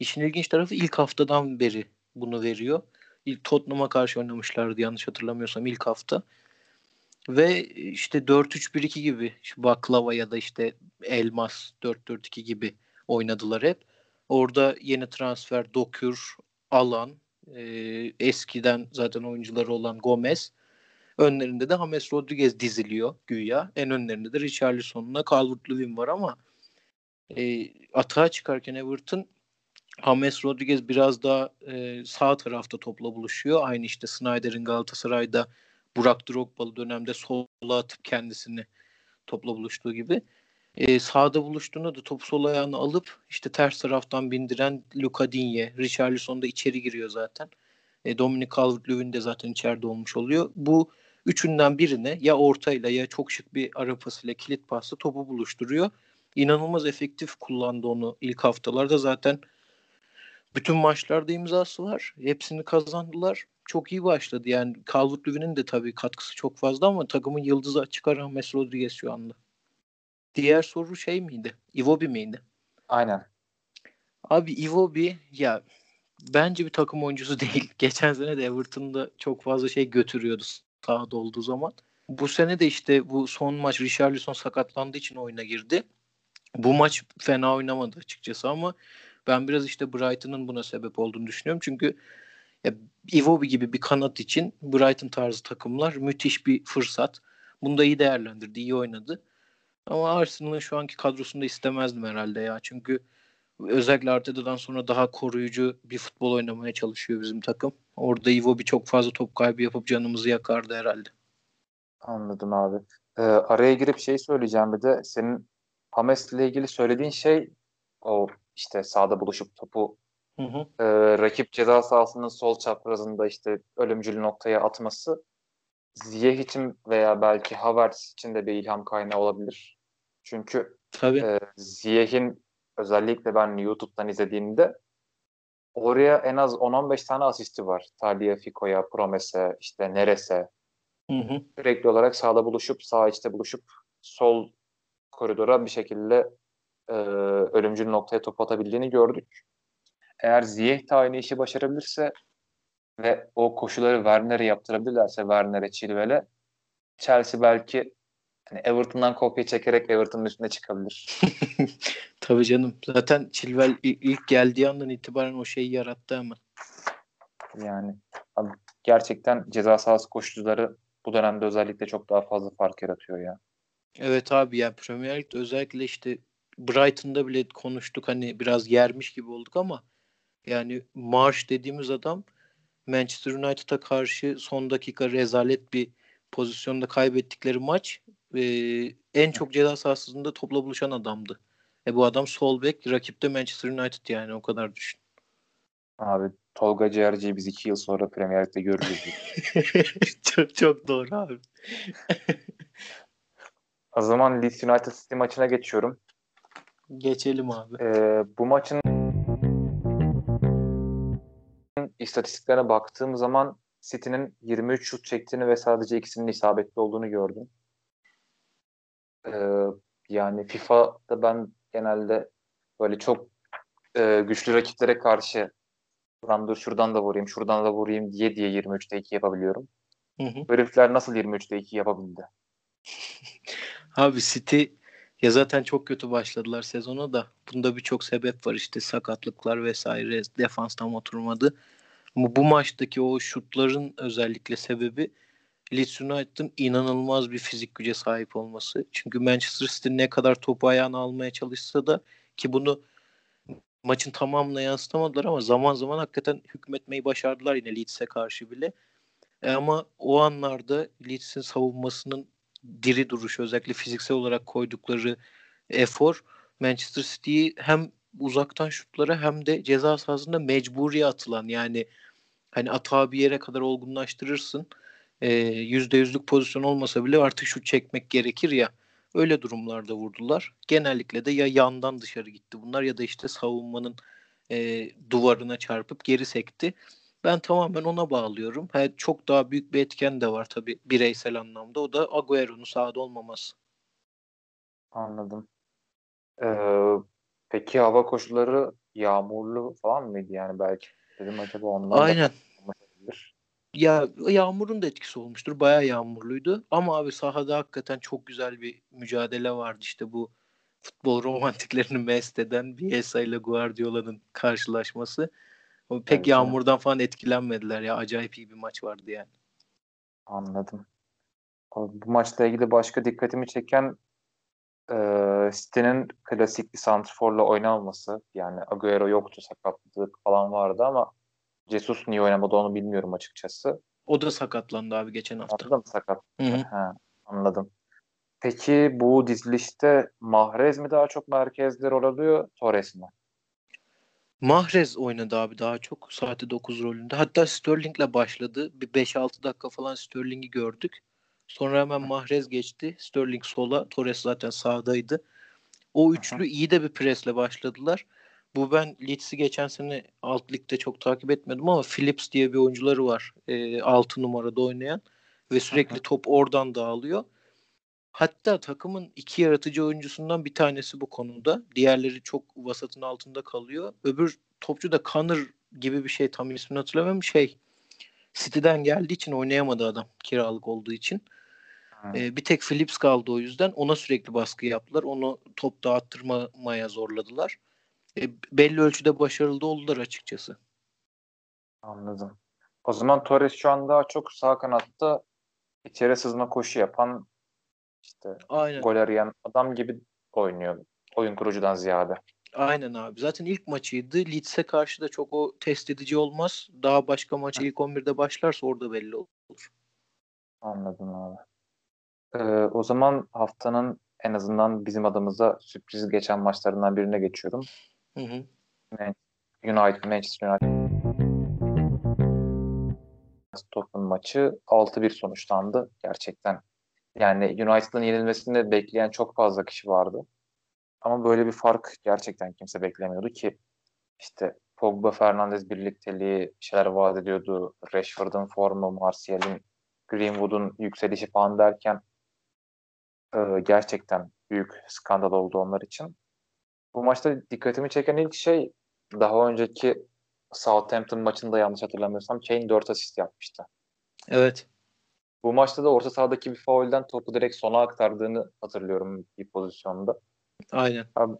İşin ilginç tarafı ilk haftadan beri bunu veriyor. İlk Tottenham'a karşı oynamışlardı yanlış hatırlamıyorsam ilk hafta. Ve işte 4-3-1-2 gibi baklava ya da işte elmas 4-4-2 gibi oynadılar hep. Orada yeni transfer Dokür, Alan, e, eskiden zaten oyuncuları olan Gomez. Önlerinde de James Rodriguez diziliyor güya. En önlerinde de Richarlison'la Calvert-Lewin var ama e, atağa çıkarken Everton James Rodriguez biraz daha e, sağ tarafta topla buluşuyor. Aynı işte Snyder'in Galatasaray'da Burak Drogba'lı dönemde sola atıp kendisini topla buluştuğu gibi. E, sağda buluştuğunda da topu sol ayağına alıp işte ters taraftan bindiren Luka Digne, Richarlison da içeri giriyor zaten. E, Dominic Calvert-Lewin de zaten içeride olmuş oluyor. Bu üçünden birine ya ortayla ya çok şık bir ara pasıyla kilit pasla topu buluşturuyor. İnanılmaz efektif kullandı onu ilk haftalarda zaten bütün maçlarda imzası var. Hepsini kazandılar. Çok iyi başladı. Yani Calvert-Lewin'in de tabii katkısı çok fazla ama takımın yıldızı açık ara James Rodriguez şu anda. Diğer soru şey miydi? Iwobi miydi? Aynen. Abi Iwobi ya bence bir takım oyuncusu değil. Geçen sene de Everton'da çok fazla şey götürüyordu sahada olduğu zaman. Bu sene de işte bu son maç Richarlison sakatlandığı için oyuna girdi. Bu maç fena oynamadı açıkçası ama ben biraz işte Brighton'ın buna sebep olduğunu düşünüyorum. Çünkü ya, Iwobi gibi bir kanat için Brighton tarzı takımlar müthiş bir fırsat. Bunu da iyi değerlendirdi, iyi oynadı. Ama Arsenal'ın şu anki kadrosunda istemezdim herhalde ya. Çünkü özellikle Arteta'dan sonra daha koruyucu bir futbol oynamaya çalışıyor bizim takım. Orada Iwobi çok fazla top kaybı yapıp canımızı yakardı herhalde. Anladım abi. Ee, araya girip şey söyleyeceğim bir de senin Hames ile ilgili söylediğin şey o işte sahada buluşup topu Hı hı. e, rakip ceza sahasının sol çaprazında işte ölümcül noktaya atması Ziyech için veya belki Havertz için de bir ilham kaynağı olabilir. Çünkü Tabii. e, Ziyech'in özellikle ben YouTube'dan izlediğimde oraya en az 10-15 tane asisti var. Tagliafico'ya, Promes'e, işte Neres'e. Hı hı. Sürekli olarak sağda buluşup, sağ içte buluşup sol koridora bir şekilde e, ölümcül noktaya top atabildiğini gördük. Eğer Ziyech de aynı işi başarabilirse ve o koşuları Werner'e yaptırabilirlerse Werner'e, Chilwell'e Chelsea belki yani Everton'dan kopya çekerek Everton'un üstüne çıkabilir. Tabii canım. Zaten Chilwell ilk geldiği andan itibaren o şeyi yarattı ama. Yani abi, gerçekten ceza sahası koşucuları bu dönemde özellikle çok daha fazla fark yaratıyor ya. Evet abi ya Premier Lig'de özellikle işte Brighton'da bile konuştuk hani biraz yermiş gibi olduk ama yani Marsh dediğimiz adam Manchester United'a karşı son dakika rezalet bir pozisyonda kaybettikleri maç e, en çok ceza sahasında topla buluşan adamdı. E bu adam sol bek rakipte Manchester United yani o kadar düşün. Abi Tolga Ciğerci'yi biz iki yıl sonra Premier Lig'de görürüz. çok çok doğru abi. o zaman Leeds United City maçına geçiyorum. Geçelim abi. Ee, bu maçın istatistiklerine baktığım zaman City'nin 23 şut çektiğini ve sadece ikisinin isabetli olduğunu gördüm. Ee, yani FIFA'da ben genelde böyle çok e, güçlü rakiplere karşı Lan dur şuradan da vurayım, şuradan da vurayım diye diye 23'te 2 yapabiliyorum. Hı hı. Herifler nasıl 23'te 2 yapabildi? Abi City ya zaten çok kötü başladılar sezona da. Bunda birçok sebep var işte sakatlıklar vesaire. Defans tam oturmadı. Bu maçtaki o şutların özellikle sebebi Leeds United'ın inanılmaz bir fizik güce sahip olması. Çünkü Manchester City ne kadar topu ayağına almaya çalışsa da ki bunu maçın tamamına yansıtamadılar ama zaman zaman hakikaten hükmetmeyi başardılar yine Leeds'e karşı bile. E ama o anlarda Leeds'in savunmasının diri duruşu özellikle fiziksel olarak koydukları efor Manchester City'yi hem uzaktan şutlara hem de ceza sahasında mecburi atılan yani hani atağı bir yere kadar olgunlaştırırsın. Yüzde yüzlük pozisyon olmasa bile artık şut çekmek gerekir ya. Öyle durumlarda vurdular. Genellikle de ya yandan dışarı gitti bunlar ya da işte savunmanın e, duvarına çarpıp geri sekti. Ben tamamen ona bağlıyorum. Ha, çok daha büyük bir etken de var tabii bireysel anlamda. O da Agüero'nun sahada olmaması. Anladım. Ee, peki hava koşulları yağmurlu falan mıydı yani belki? Dedim acaba ondan Aynen. da Ya yağmurun da etkisi olmuştur. Bayağı yağmurluydu. Ama abi sahada hakikaten çok güzel bir mücadele vardı. İşte bu futbol romantiklerini mest eden Bielsa ile Guardiola'nın karşılaşması. O pek Evet, yağmurdan falan etkilenmediler ya. Acayip iyi bir maç vardı yani. Anladım. Bu maçla ilgili başka dikkatimi çeken e, City'nin klasik bir santrforla oynamaması. Yani Agüero yoktu, sakatlık falan vardı ama Jesus niye oynamadı onu bilmiyorum açıkçası. O da sakatlandı abi geçen hafta. O da mı. Ha, anladım. Peki bu dizilişte Mahrez mi daha çok merkezde rol alıyor, Torres mi? Mahrez oynadı abi daha çok saati 9 rolünde. Hatta Sterling'le başladı. Bir 5-6 dakika falan Sterling'i gördük. Sonra hemen Mahrez geçti. Sterling sola, Torres zaten sağdaydı. O üçlü iyi de bir presle başladılar. Bu ben Leeds'i geçen sene alt ligde çok takip etmedim ama Phillips diye bir oyuncuları var. E, 6 numarada oynayan ve sürekli top oradan dağılıyor. Hatta takımın iki yaratıcı oyuncusundan bir tanesi bu konuda. Diğerleri çok vasatın altında kalıyor. Öbür topçu da Connor gibi bir şey tam ismini hatırlamıyorum. Şey City'den geldiği için oynayamadı adam kiralık olduğu için. E, bir tek Phillips kaldı o yüzden. Ona sürekli baskı yaptılar. Onu top dağıttırmaya zorladılar. E, belli ölçüde başarılı oldular açıkçası. Anladım. O zaman Torres şu an daha çok sağ kanatta içeri sızma koşu yapan işte Aynen. gol arayan adam gibi oynuyor. Oyun kurucudan ziyade. Aynen abi. Zaten ilk maçıydı. Leeds'e karşı da çok o test edici olmaz. Daha başka maç ilk 11'de başlarsa orada belli olur. Anladım abi. Ee, o zaman haftanın en azından bizim adımıza sürpriz geçen maçlarından birine geçiyorum. Hı hı. United, Manchester United Tottenham maçı 6-1 sonuçlandı gerçekten. Yani United'ın yenilmesini bekleyen çok fazla kişi vardı. Ama böyle bir fark gerçekten kimse beklemiyordu ki işte Pogba Fernandez birlikteliği şeyler vaat ediyordu. Rashford'un formu, Martial'in, Greenwood'un yükselişi falan derken e, gerçekten büyük skandal oldu onlar için. Bu maçta dikkatimi çeken ilk şey daha önceki Southampton maçında yanlış hatırlamıyorsam Kane 4 asist yapmıştı. Evet. Bu maçta da orta sahadaki bir faulden topu direkt sona aktardığını hatırlıyorum bir pozisyonda. Aynen. Abi,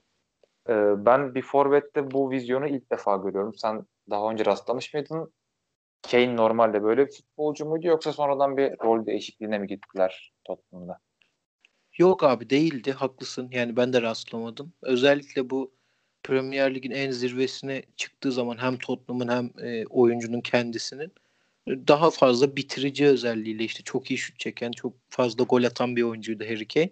e, ben bir forvette bu vizyonu ilk defa görüyorum. Sen daha önce rastlamış mıydın? Kane normalde böyle bir futbolcu muydu yoksa sonradan bir rol değişikliğine mi gittiler Tottenham'da? Yok abi değildi. Haklısın. Yani ben de rastlamadım. Özellikle bu Premier Lig'in en zirvesine çıktığı zaman hem Tottenham'ın hem e, oyuncunun kendisinin daha fazla bitirici özelliğiyle işte çok iyi şut çeken, çok fazla gol atan bir oyuncuydu Harry Kane.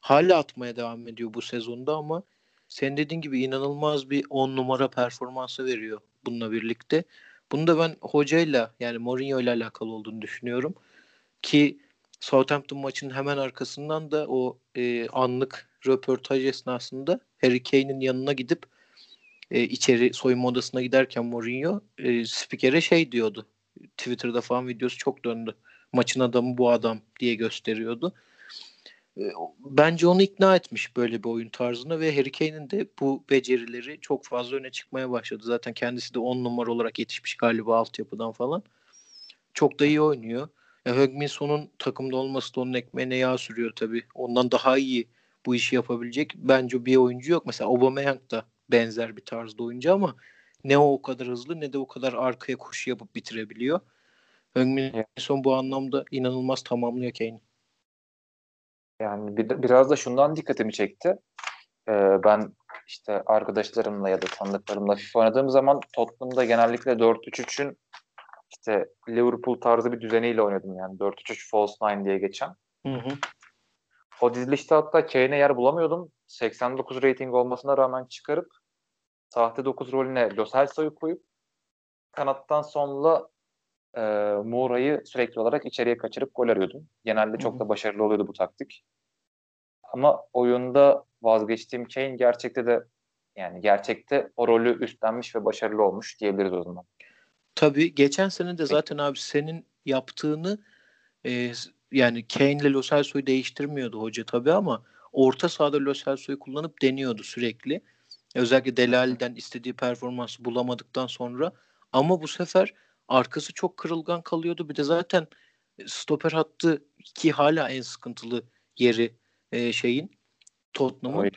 Hala atmaya devam ediyor bu sezonda ama sen dediğin gibi inanılmaz bir 10 numara performansı veriyor bununla birlikte. Bunu da ben hocayla yani Mourinho ile alakalı olduğunu düşünüyorum. Ki Southampton maçının hemen arkasından da o e, anlık röportaj esnasında Harry Kane'in yanına gidip e, içeri soyunma odasına giderken Mourinho e, spikere şey diyordu. Twitter'da falan videosu çok döndü. Maçın adamı bu adam diye gösteriyordu. E, bence onu ikna etmiş böyle bir oyun tarzına ve Harry Kane'in de bu becerileri çok fazla öne çıkmaya başladı. Zaten kendisi de 10 numara olarak yetişmiş galiba altyapıdan falan. Çok da iyi oynuyor. Ya Hugminson'un takımda olması da onun ekmeğine yağ sürüyor tabii. Ondan daha iyi bu işi yapabilecek bence bir oyuncu yok. Mesela Aubameyang da benzer bir tarzda oyuncu ama ne o o kadar hızlı ne de o kadar arkaya koşu yapıp bitirebiliyor. Hugminson bu anlamda inanılmaz tamamlıyor Kane'i. Yani bir, biraz da şundan dikkatimi çekti. Ee, ben işte arkadaşlarımla ya da tanıdıklarımla FIFA oynadığım zaman Tottenham'da genellikle 4-3-3'ün işte Liverpool tarzı bir düzeniyle oynadım yani. 4-3-3 false nine diye geçen. Hı hı. O dizilişte hatta Kane'e yer bulamıyordum. 89 rating olmasına rağmen çıkarıp sahte 9 rolüne Lo Celso'yu koyup kanattan sonra e, Moura'yı sürekli olarak içeriye kaçırıp gol arıyordum. Genelde çok da başarılı oluyordu bu taktik. Ama oyunda vazgeçtiğim Kane gerçekte de yani gerçekte o rolü üstlenmiş ve başarılı olmuş diyebiliriz o zaman. Tabii geçen sene de zaten abi senin yaptığını e, yani Kane ile Lo Celso'yu değiştirmiyordu hoca tabii ama orta sahada Lo Celso'yu kullanıp deniyordu sürekli. Özellikle Delali'den istediği performansı bulamadıktan sonra ama bu sefer arkası çok kırılgan kalıyordu. Bir de zaten stoper hattı ki hala en sıkıntılı yeri e, şeyin Tottenham'ın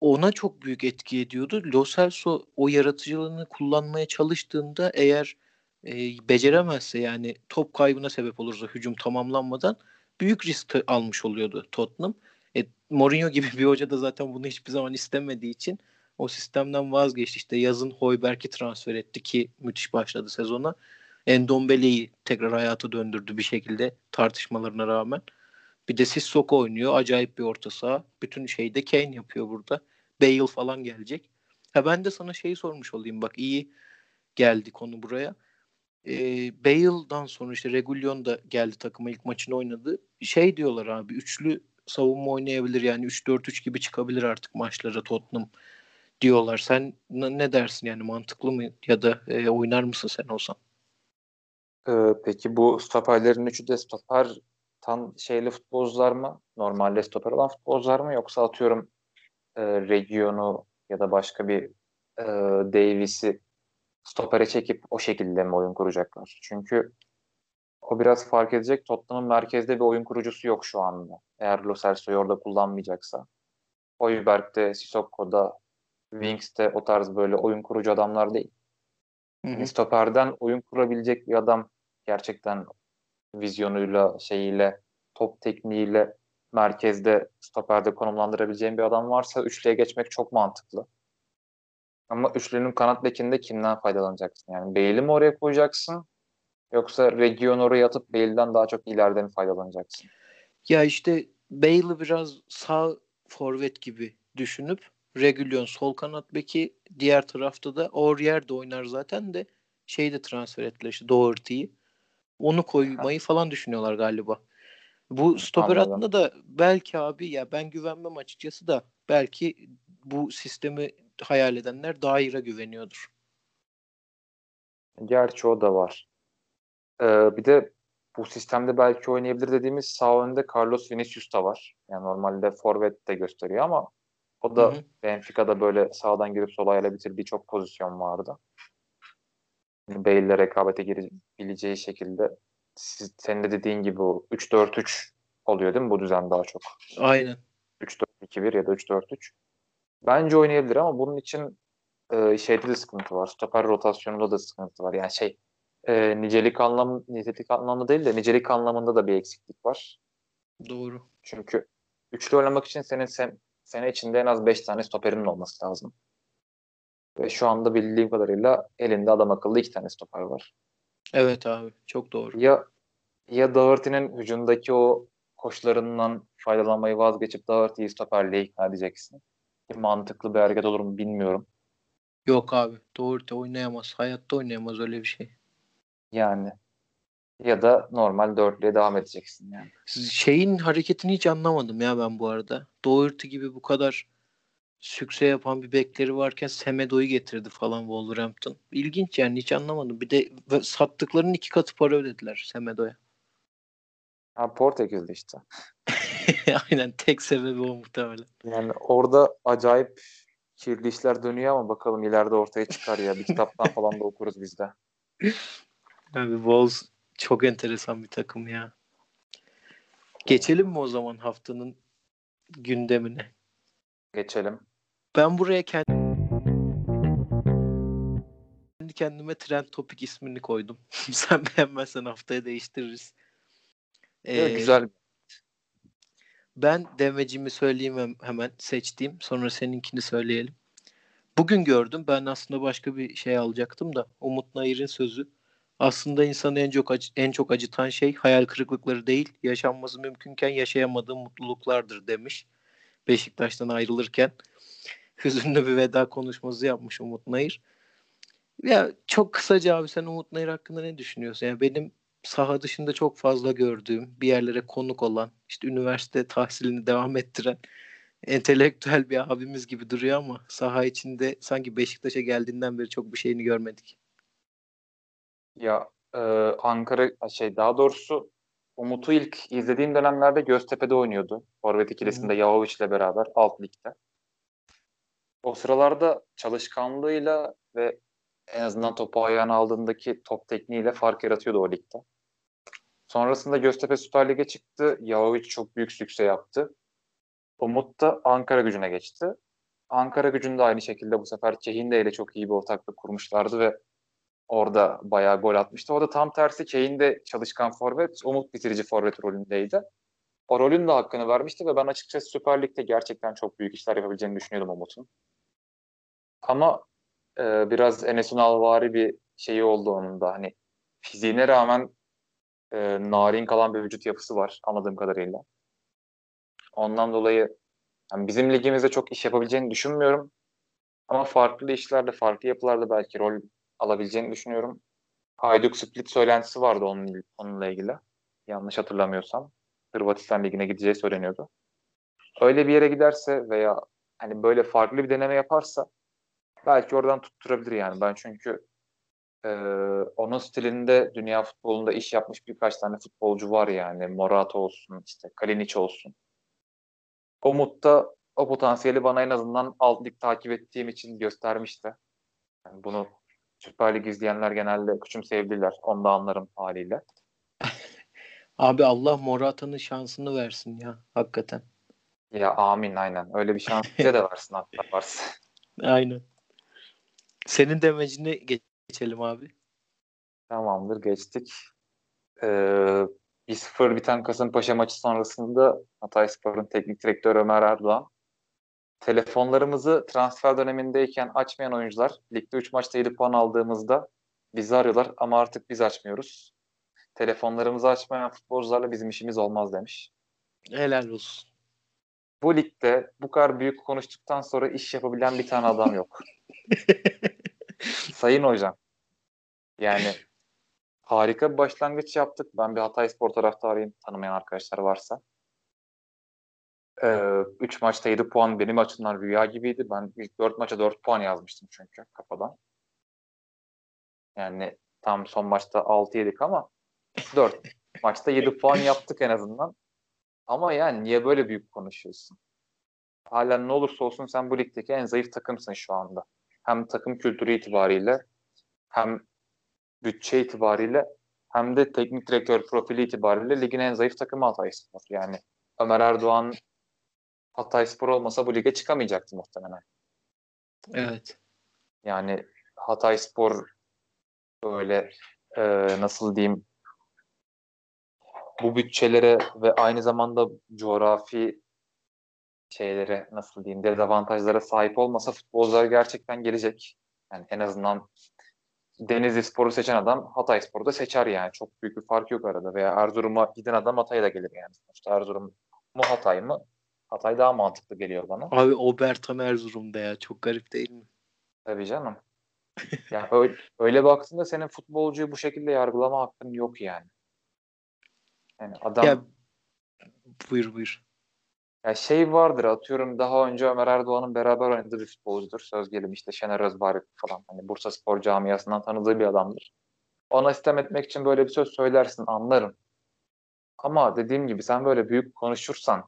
ona çok büyük etki ediyordu. Lo Celso o yaratıcılığını kullanmaya çalıştığında eğer e, beceremezse yani top kaybına sebep olursa hücum tamamlanmadan büyük risk almış oluyordu Tottenham. E, Mourinho gibi bir hoca da zaten bunu hiçbir zaman istemediği için o sistemden vazgeçti. İşte yazın Hoiberg'i transfer etti ki müthiş başladı sezona. Endombele'yi tekrar hayata döndürdü bir şekilde tartışmalarına rağmen. Bir de Sissoko oynuyor. Acayip bir orta saha. Bütün şeyi de Kane yapıyor burada. Bale falan gelecek. Ha ben de sana şeyi sormuş olayım. Bak iyi geldi konu buraya. Ee, Bale'dan sonra işte Regulion da geldi takıma ilk maçını oynadı. Şey diyorlar abi üçlü savunma oynayabilir yani 3-4-3 gibi çıkabilir artık maçlara Tottenham diyorlar. Sen ne dersin yani mantıklı mı ya da e, oynar mısın sen olsan? Ee, peki bu stoperlerin üçü de stoper tam şeyli futbolcular mı? Normalde stoper olan futbolcular mı? Yoksa atıyorum e, Regionu ya da başka bir e, Davis'i stopere çekip o şekilde mi oyun kuracaklar? Çünkü o biraz fark edecek. Tottenham'ın merkezde bir oyun kurucusu yok şu anda. Eğer Lo Celso'yu orada kullanmayacaksa. Oyberg'de, Sissoko'da, Wings'te o tarz böyle oyun kurucu adamlar değil. Hı hı. Stoperden oyun kurabilecek bir adam gerçekten vizyonuyla, şeyiyle, top tekniğiyle merkezde stoperde konumlandırabileceğin bir adam varsa üçlüye geçmek çok mantıklı. Ama üçlünün kanat bekinde kimden faydalanacaksın? Yani Bale'i mi oraya koyacaksın? Yoksa Region oraya atıp Bale'den daha çok ileriden faydalanacaksın? Ya işte Bale'ı biraz sağ forvet gibi düşünüp Regulion sol kanat beki diğer tarafta da Aurier de oynar zaten de şeyi de transfer ettiler işte Doherty'yi. Onu koymayı falan düşünüyorlar galiba. Bu stoper hattında da belki abi ya ben güvenmem açıkçası da belki bu sistemi hayal edenler Dair'e güveniyordur. Gerçi o da var. Ee, bir de bu sistemde belki oynayabilir dediğimiz sağ önde Carlos Vinicius da var. Yani normalde forvet de gösteriyor ama o da hı hı. Benfica'da böyle sağdan girip sola ayağıyla bitirdiği çok pozisyon vardı. Bale'le rekabete girebileceği şekilde siz, senin de dediğin gibi o 3-4-3 oluyor değil mi bu düzen daha çok? Aynen. 3-4-2-1 ya da 3-4-3. Bence oynayabilir ama bunun için e, şeyde de sıkıntı var. Stoper rotasyonunda da sıkıntı var. Yani şey e, nicelik anlam nitelik anlamında değil de nicelik anlamında da bir eksiklik var. Doğru. Çünkü üçlü oynamak için senin sen, sene içinde en az 5 tane stoperinin olması lazım. Ve şu anda bildiğim kadarıyla elinde adam akıllı iki tane stoper var. Evet abi çok doğru. Ya ya Doherty'nin hücumdaki o koşularından faydalanmayı vazgeçip Doherty'yi stoperliğe ikna edeceksin. Mantıklı bir hareket olur mu bilmiyorum. Yok abi Doherty oynayamaz. Hayatta oynayamaz öyle bir şey. Yani ya da normal dörtlüye devam edeceksin yani. Şeyin hareketini hiç anlamadım ya ben bu arada. Doherty gibi bu kadar sükse yapan bir bekleri varken Semedo'yu getirdi falan Wolverhampton. İlginç yani hiç anlamadım. Bir de sattıklarının iki katı para ödediler Semedo'ya. Ha Portekiz'de işte. Aynen tek sebebi o muhtemelen. Yani orada acayip kirli işler dönüyor ama bakalım ileride ortaya çıkar ya. Bir kitaptan falan da okuruz biz de. Abi Wolves çok enteresan bir takım ya. Geçelim mi o zaman haftanın gündemine? Geçelim. Ben buraya kendi kendime trend topik ismini koydum. Sen beğenmezsen haftaya değiştiririz. Ee, güzel. Ben demecimi söyleyeyim hemen seçtiğim. Sonra seninkini söyleyelim. Bugün gördüm. Ben aslında başka bir şey alacaktım da. Umut Nayır'ın sözü. Aslında insanı en çok acı, en çok acıtan şey hayal kırıklıkları değil, yaşanması mümkünken yaşayamadığı mutluluklardır demiş. Beşiktaş'tan ayrılırken hüzünlü bir veda konuşması yapmış Umut Nayır. Ya çok kısaca abi sen Umut Nayır hakkında ne düşünüyorsun? Yani benim saha dışında çok fazla gördüğüm, bir yerlere konuk olan, işte üniversite tahsilini devam ettiren entelektüel bir abimiz gibi duruyor ama saha içinde sanki Beşiktaş'a geldiğinden beri çok bir şeyini görmedik. Ya e, Ankara şey daha doğrusu Umut'u ilk izlediğim dönemlerde Göztepe'de oynuyordu. Forvet ikilisinde Yahovic ile beraber alt ligde. O sıralarda çalışkanlığıyla ve en azından topu ayağına aldığındaki top tekniğiyle fark yaratıyordu o ligde. Sonrasında Göztepe Süper Lig'e çıktı. Yahovic çok büyük sükse yaptı. Umut da Ankara gücüne geçti. Ankara gücünde aynı şekilde bu sefer Kehinde ile çok iyi bir ortaklık kurmuşlardı ve orada bayağı gol atmıştı. O da tam tersi Kehinde çalışkan forvet, Umut bitirici forvet rolündeydi. O rolün de hakkını vermişti ve ben açıkçası Süper Lig'de gerçekten çok büyük işler yapabileceğini düşünüyordum Umut'un. Ama e, biraz Enes Ünalvari bir şeyi oldu onun da. Hani fiziğine rağmen e, narin kalan bir vücut yapısı var anladığım kadarıyla. Ondan dolayı yani bizim ligimizde çok iş yapabileceğini düşünmüyorum. Ama farklı işlerde, farklı yapılarda belki rol alabileceğini düşünüyorum. Hayduk Split söylentisi vardı onun, onunla ilgili. Yanlış hatırlamıyorsam. Hırvatistan Ligi'ne gideceği söyleniyordu. Öyle bir yere giderse veya hani böyle farklı bir deneme yaparsa belki oradan tutturabilir yani. Ben çünkü e, onun stilinde dünya futbolunda iş yapmış birkaç tane futbolcu var yani. Morata olsun, işte Kalinic olsun. Umut da o potansiyeli bana en azından alt lig takip ettiğim için göstermişti. Yani bunu Süper Lig izleyenler genelde küçümseyebilirler. Onu da anlarım haliyle. Abi Allah Morata'nın şansını versin ya hakikaten. Ya amin aynen. Öyle bir şans bize de versin hatta varsa. Aynen. Senin demecine geçelim abi. Tamamdır geçtik. Ee, 1-0 biten Kasımpaşa maçı sonrasında Hatayspor'un teknik direktörü Ömer Erdoğan telefonlarımızı transfer dönemindeyken açmayan oyuncular ligde 3 maçta 7 puan aldığımızda bizi arıyorlar ama artık biz açmıyoruz. Telefonlarımızı açmayan futbolcularla bizim işimiz olmaz demiş. Helal olsun. Bu ligde bu kadar büyük konuştuktan sonra iş yapabilen bir tane adam yok. Sayın hocam. Yani harika bir başlangıç yaptık. Ben bir Hatay Spor taraftarıyım tanımayan arkadaşlar varsa. 3 ee, maçta 7 puan benim açımdan rüya gibiydi. Ben ilk 4 maça 4 puan yazmıştım çünkü kafadan. Yani tam son maçta 6 yedik ama 4 maçta 7 puan yaptık en azından. Ama yani niye böyle büyük konuşuyorsun? Hala ne olursa olsun sen bu ligdeki en zayıf takımsın şu anda. Hem takım kültürü itibariyle hem bütçe itibariyle hem de teknik direktör profili itibariyle ligin en zayıf takımı Hatay Spor. Yani Ömer Erdoğan Hatay Spor olmasa bu lige çıkamayacaktı muhtemelen. Evet. Yani Hatay Spor böyle e, nasıl diyeyim bu bütçelere ve aynı zamanda coğrafi şeylere nasıl diyeyim dezavantajlara sahip olmasa futbolcular gerçekten gelecek. Yani en azından Denizli Spor'u seçen adam Hatay Spor'u da seçer yani. Çok büyük bir fark yok arada. Veya Erzurum'a giden adam Hatay'a da gelir yani. Sonuçta Erzurum mu Hatay mı? Hatay daha mantıklı geliyor bana. Abi Obertam Erzurum'da ya. Çok garip değil mi? Tabii canım. yani öyle, öyle baktığında senin futbolcuyu bu şekilde yargılama hakkın yok yani. Yani adam ya, buyur buyur. Ya şey vardır atıyorum daha önce Ömer Erdoğan'ın beraber oynadığı bir futbolcudur. Söz gelimi işte Şener Özbari falan. Hani Bursa Spor camiasından tanıdığı bir adamdır. Ona sistem etmek için böyle bir söz söylersin anlarım. Ama dediğim gibi sen böyle büyük konuşursan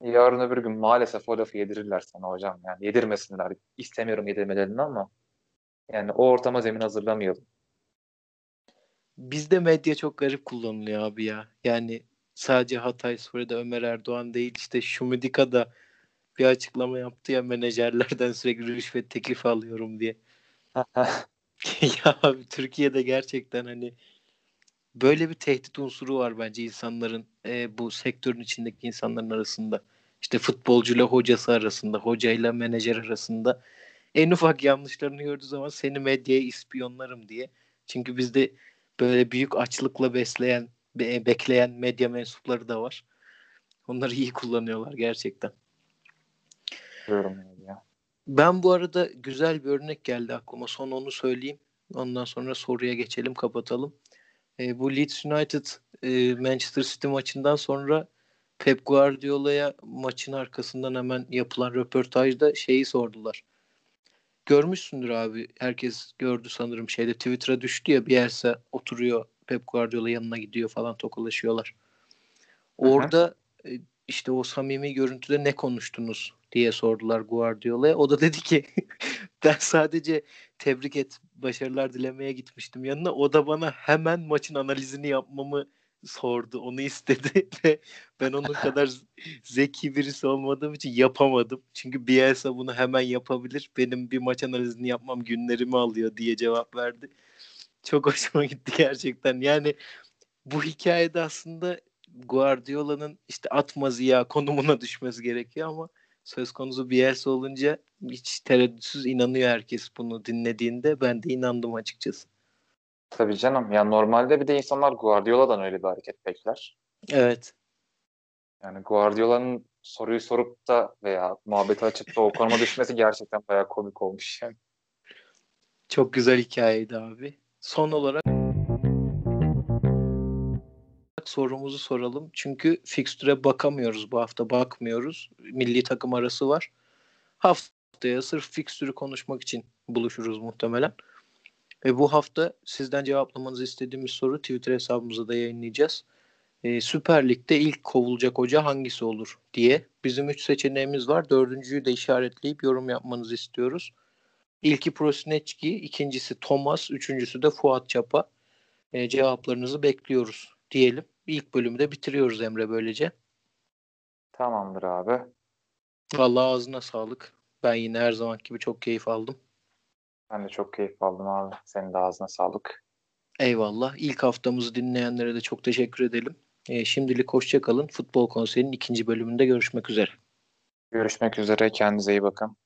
yarın öbür gün maalesef o lafı yedirirler sana hocam. Yani yedirmesinler. İstemiyorum yedirmelerini ama yani o ortama zemin hazırlamayalım. Bizde medya çok garip kullanılıyor abi ya. Yani sadece Hatay Spor'da Ömer Erdoğan değil işte Şumidika da bir açıklama yaptı ya menajerlerden sürekli rüşvet teklifi alıyorum diye. ya abi Türkiye'de gerçekten hani böyle bir tehdit unsuru var bence insanların e, bu sektörün içindeki insanların arasında. İşte futbolcuyla hocası arasında, hocayla menajer arasında en ufak yanlışlarını gördüğü zaman seni medyaya ispiyonlarım diye. Çünkü bizde böyle büyük açlıkla besleyen, be- bekleyen medya mensupları da var. Onları iyi kullanıyorlar gerçekten. Ben bu arada güzel bir örnek geldi aklıma. Son onu söyleyeyim. Ondan sonra soruya geçelim, kapatalım. E, bu Leeds United e, Manchester City maçından sonra Pep Guardiola'ya maçın arkasından hemen yapılan röportajda şeyi sordular. Görmüşsündür abi. Herkes gördü sanırım şeyde Twitter'a düştü ya bir yerse oturuyor Pep Guardiola yanına gidiyor falan tokalaşıyorlar. Orada Hı-hı. E, işte o samimi görüntüde ne konuştunuz diye sordular Guardiola'ya. O da dedi ki ben sadece tebrik et, başarılar dilemeye gitmiştim yanına. O da bana hemen maçın analizini yapmamı sordu. Onu istedi ve ben onun kadar zeki birisi olmadığım için yapamadım. Çünkü Bielsa bunu hemen yapabilir. Benim bir maç analizini yapmam günlerimi alıyor diye cevap verdi. Çok hoşuma gitti gerçekten. Yani bu hikayede aslında Guardiola'nın işte atma ziya konumuna düşmesi gerekiyor ama söz konusu Bielsa olunca hiç tereddütsüz inanıyor herkes bunu dinlediğinde. Ben de inandım açıkçası. Tabii canım. Yani normalde bir de insanlar Guardiola'dan öyle bir hareket bekler. Evet. Yani Guardiola'nın soruyu sorup da veya muhabbeti açıp da o konuma düşmesi gerçekten bayağı komik olmuş. Yani. Çok güzel hikayeydi abi. Son olarak sorumuzu soralım. Çünkü fikstüre bakamıyoruz bu hafta. Bakmıyoruz. Milli takım arası var. Haftaya sırf fikstürü konuşmak için buluşuruz muhtemelen. Ve bu hafta sizden cevaplamanızı istediğimiz soru Twitter hesabımıza da yayınlayacağız. Ee, Süper Lig'de ilk kovulacak hoca hangisi olur diye. Bizim üç seçeneğimiz var. Dördüncüyü de işaretleyip yorum yapmanızı istiyoruz. İlki Prosinecki, ikincisi Thomas, üçüncüsü de Fuat Çapa. Ee, cevaplarınızı bekliyoruz diyelim. İlk bölümü de bitiriyoruz Emre böylece. Tamamdır abi. Vallahi ağzına sağlık. Ben yine her zaman gibi çok keyif aldım. Ben de çok keyif aldım abi. Senin de ağzına sağlık. Eyvallah. İlk haftamızı dinleyenlere de çok teşekkür edelim. E, şimdilik hoşçakalın. Futbol Konseyi'nin ikinci bölümünde görüşmek üzere. Görüşmek üzere. Kendinize iyi bakın.